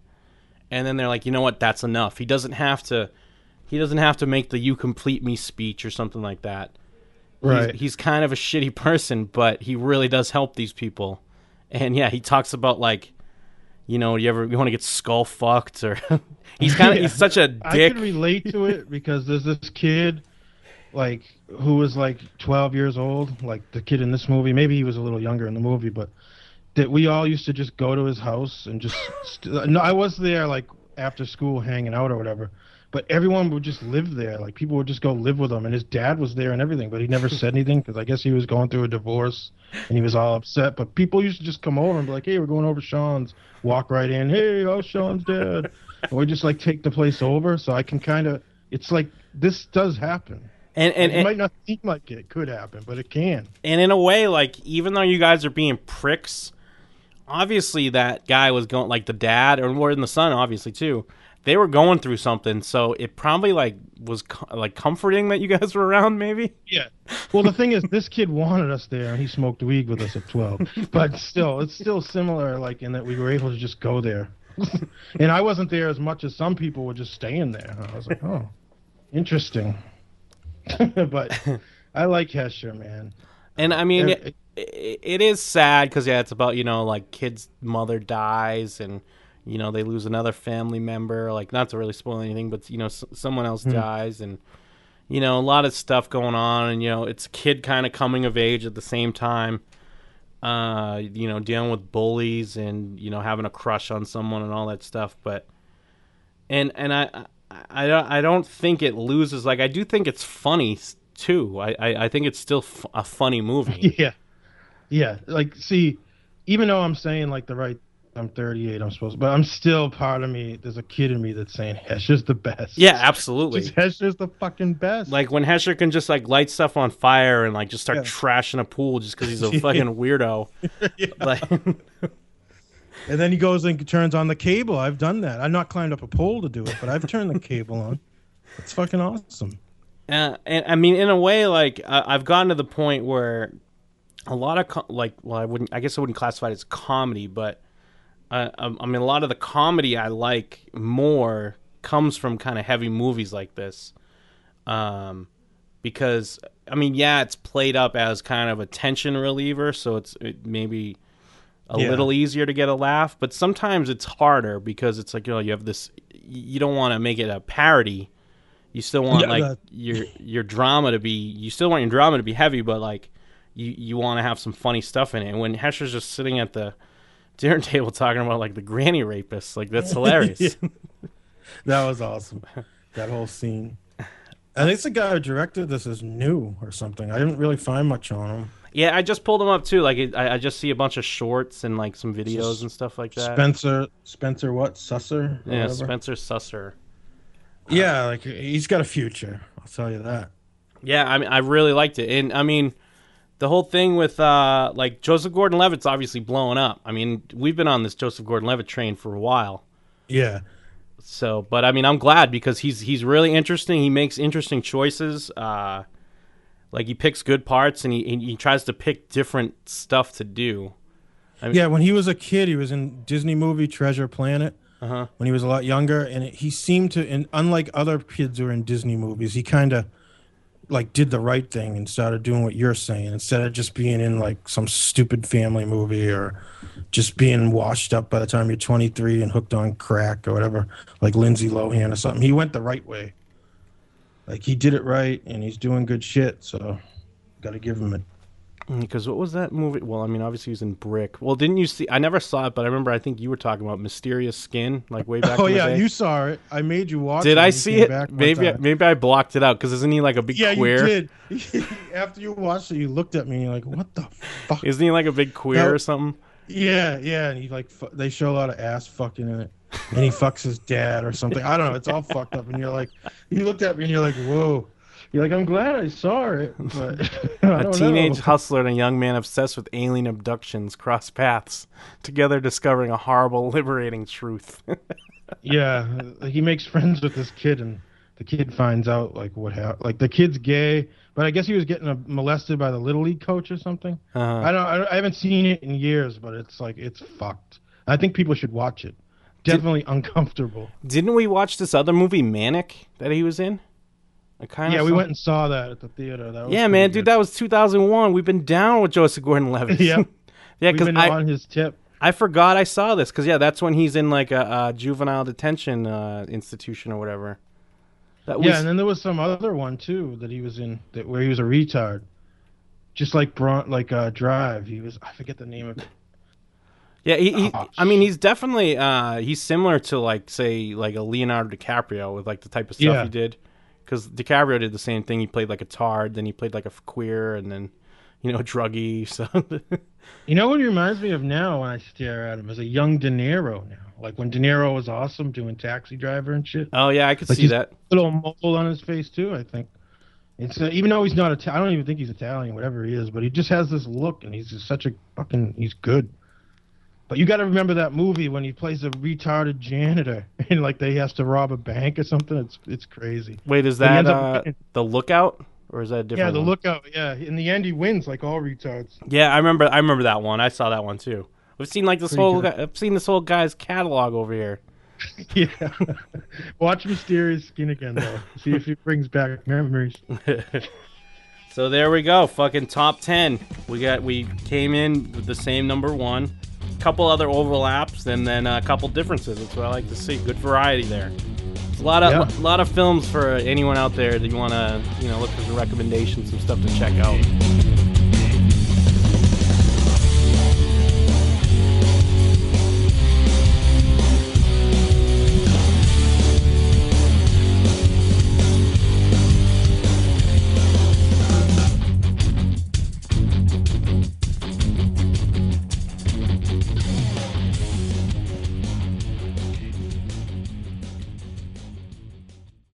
and then they're like, you know what, that's enough. He doesn't have to. He doesn't have to make the "you complete me" speech or something like that. Right. He's, he's kind of a shitty person, but he really does help these people. And yeah, he talks about like, you know, you ever you want to get skull fucked or (laughs) he's kind of (laughs) Yeah. he's such a dick. I can relate to it because there's this kid, like who was like 12 years old, like the kid in this movie. Maybe he was a little younger in the movie, but that we all used to just go to his house and just. (laughs) St- no, I was there like after school hanging out or whatever. But everyone would just live there. Like people would just go live with him, and his dad was there and everything. But he never said anything because I guess he was going through a divorce, and he was all upset. But people used to just come over and be like, "Hey, we're going over Sean's." Walk right in. Hey, how's Sean's dad? and we just like take the place over. So I can kind of. It's like this does happen. And and, it might not seem like it could happen, but it can. and in a way, like even though you guys are being pricks, obviously that guy was going like the dad or more than the son, obviously too. They were going through something, so it probably like was co- like comforting that you guys were around, maybe. Yeah. Well, the thing is, this kid wanted us there, and he smoked weed with us at 12. (laughs) But still, it's still similar, like in that we were able to just go there. (laughs) and I wasn't there as much as some people were just staying there. I was like, oh, interesting. (laughs) but I like Hesher, man. And I mean, it, it, it is sad because yeah, it's about you know like kid's mother dies and you know they lose another family member. Like not to really spoil anything, but you know s- someone else Hmm. dies, and you know a lot of stuff going on, and you know it's kid kind of coming of age at the same time. Uh, you know, dealing with bullies and you know having a crush on someone and all that stuff, but and and I I, don't I don't think it loses. Like I do think it's funny too. I I, I think it's still f- a funny movie. (laughs) Yeah. Yeah. Like, see, even though I'm saying like the right, I'm 38, I'm supposed but I'm still part of me, there's a kid in me that's saying Hesher's the best. Yeah, absolutely. Just Hesher's the fucking best. Like when Hesher can just like light stuff on fire and like just start Yeah. trashing a pool just because he's a (laughs) fucking weirdo. (laughs) Like, And then he goes and turns on the cable. I've done that. I've not climbed up a pole to do it, but I've turned the cable on. It's fucking awesome. uh, and I mean, in a way, like I I've gotten to the point where a lot of like, well, I wouldn't, I guess I wouldn't classify it as comedy, but uh, I, I mean, a lot of the comedy I like more comes from kind of heavy movies like this, um, because I mean, yeah, it's played up as kind of a tension reliever, so it's it maybe a Yeah. little easier to get a laugh, but sometimes it's harder because it's like you know you have this, you don't want to make it a parody. You still want Yeah, like that- your your drama to be you still want your drama to be heavy, but like you you want to have some funny stuff in it. And when Hesher's just sitting at the dinner (laughs) table talking about like the granny rapist, like that's (laughs) hilarious. Yeah. That was awesome. That whole scene. I think the guy who directed this is new or something. I didn't really find much on him. Yeah, I just pulled him up too. Like I, I just see a bunch of shorts and like some videos and stuff like that. Spencer Spencer what? Susser? Yeah, whatever? Spencer Susser. Yeah, like he's got a future. I'll tell you that. Yeah, I mean, I really liked it, and I mean, the whole thing with uh, like Joseph Gordon-Levitt's obviously blowing up. I mean, we've been on this Joseph Gordon-Levitt train for a while. Yeah. So, but I mean, I'm glad because he's he's really interesting. He makes interesting choices. Uh, like he picks good parts, and he and he tries to pick different stuff to do. I mean, yeah, when he was a kid, he was in Disney movie Treasure Planet. Uh-huh. When he was a lot younger, and it, he seemed to, and unlike other kids who are in Disney movies, he kind of like did the right thing and started doing what you're saying instead of just being in like some stupid family movie or just being washed up by the time you're 23 and hooked on crack or whatever, like Lindsay Lohan or something. He went the right way. Like he did it right, and he's doing good shit. So, got to give him it. Mm, because what was that movie? Well, I mean, obviously he was in Brick. Well, didn't you see? I never saw it, but I remember. I think you were talking about Mysterious Skin, like way back. (laughs) Oh in the yeah, you saw it. I made you watch. Did it. I see it? Maybe I, maybe I blocked it out because isn't he like a big yeah, queer? you did. (laughs) After you watched it, you looked at me and you're like, "What the fuck?" Isn't he like a big queer No. or something? Yeah, yeah, and he like fu- they show a lot of ass fucking in it, and he fucks his dad or something. I don't know. It's all fucked up, and you're like, you looked at me and you're like, "Whoa." You're like, I'm glad I saw it, (laughs) but (laughs) A teenage know. hustler and a young man obsessed with alien abductions cross paths, together discovering a horrible, (laughs) liberating truth. yeah, he makes friends with this kid, and the kid finds out like what happened. Like the kid's gay, but I guess he was getting uh, molested by the little league coach or something. Uh-huh. I don't. I, I haven't seen it in years, but it's like it's fucked. I think people should watch it. Definitely uncomfortable. Didn't we watch this other movie, Manic, that he was in? I kind of Yeah, we went and saw that at the theater. That Yeah, man, good. dude, that was 2001. We've been down with Joseph Gordon-Levitt. (laughs) (laughs) yeah, yeah, because I on his tip. I forgot I saw this because yeah, that's when he's in like a, a juvenile detention uh, institution or whatever. That was Yeah, and then there was some other one too that he was in that where he was a retard, just like Bron- like uh, Drive. He was I forget the name of it. Yeah, he, he, Oh, I mean, he's definitely uh, he's similar to like say like a Leonardo DiCaprio with like the type of stuff Yeah. he did. Because DiCaprio did the same thing. He played like a tard, then he played like a queer, and then you know (laughs) druggy. So You know what he reminds me of now when I stare at him is a young De Niro now. Like when De Niro was awesome doing Taxi Driver and shit. oh yeah, I could Like see that. Little mole on his face too. I think. It's uh, even though he's not Italian. I don't even think he's Italian, whatever he is. But he just has this look, and he's just such a fucking. He's good. But you got to remember that movie when he plays a retarded janitor, (laughs) and like they has to rob a bank or something. It's it's crazy. Wait, is that up uh, the Lookout or is that a different? yeah, the one? lookout. Yeah, in the end he wins like all retards. Yeah, I remember. I remember that one. I saw that one too. I've seen like this Pretty whole. Guy, I've seen this whole guy's catalog over here. (laughs) yeah. (laughs) Watch Mysterious Skin again though. See if it brings back memories. So there we go. Fucking top ten. We got. We came in with the same number one. Couple other overlaps and then a couple differences. That's what I like to see. Good variety there. A lot of Yeah. a lot of films for anyone out there that you want to you know look for some recommendations, some stuff to check out.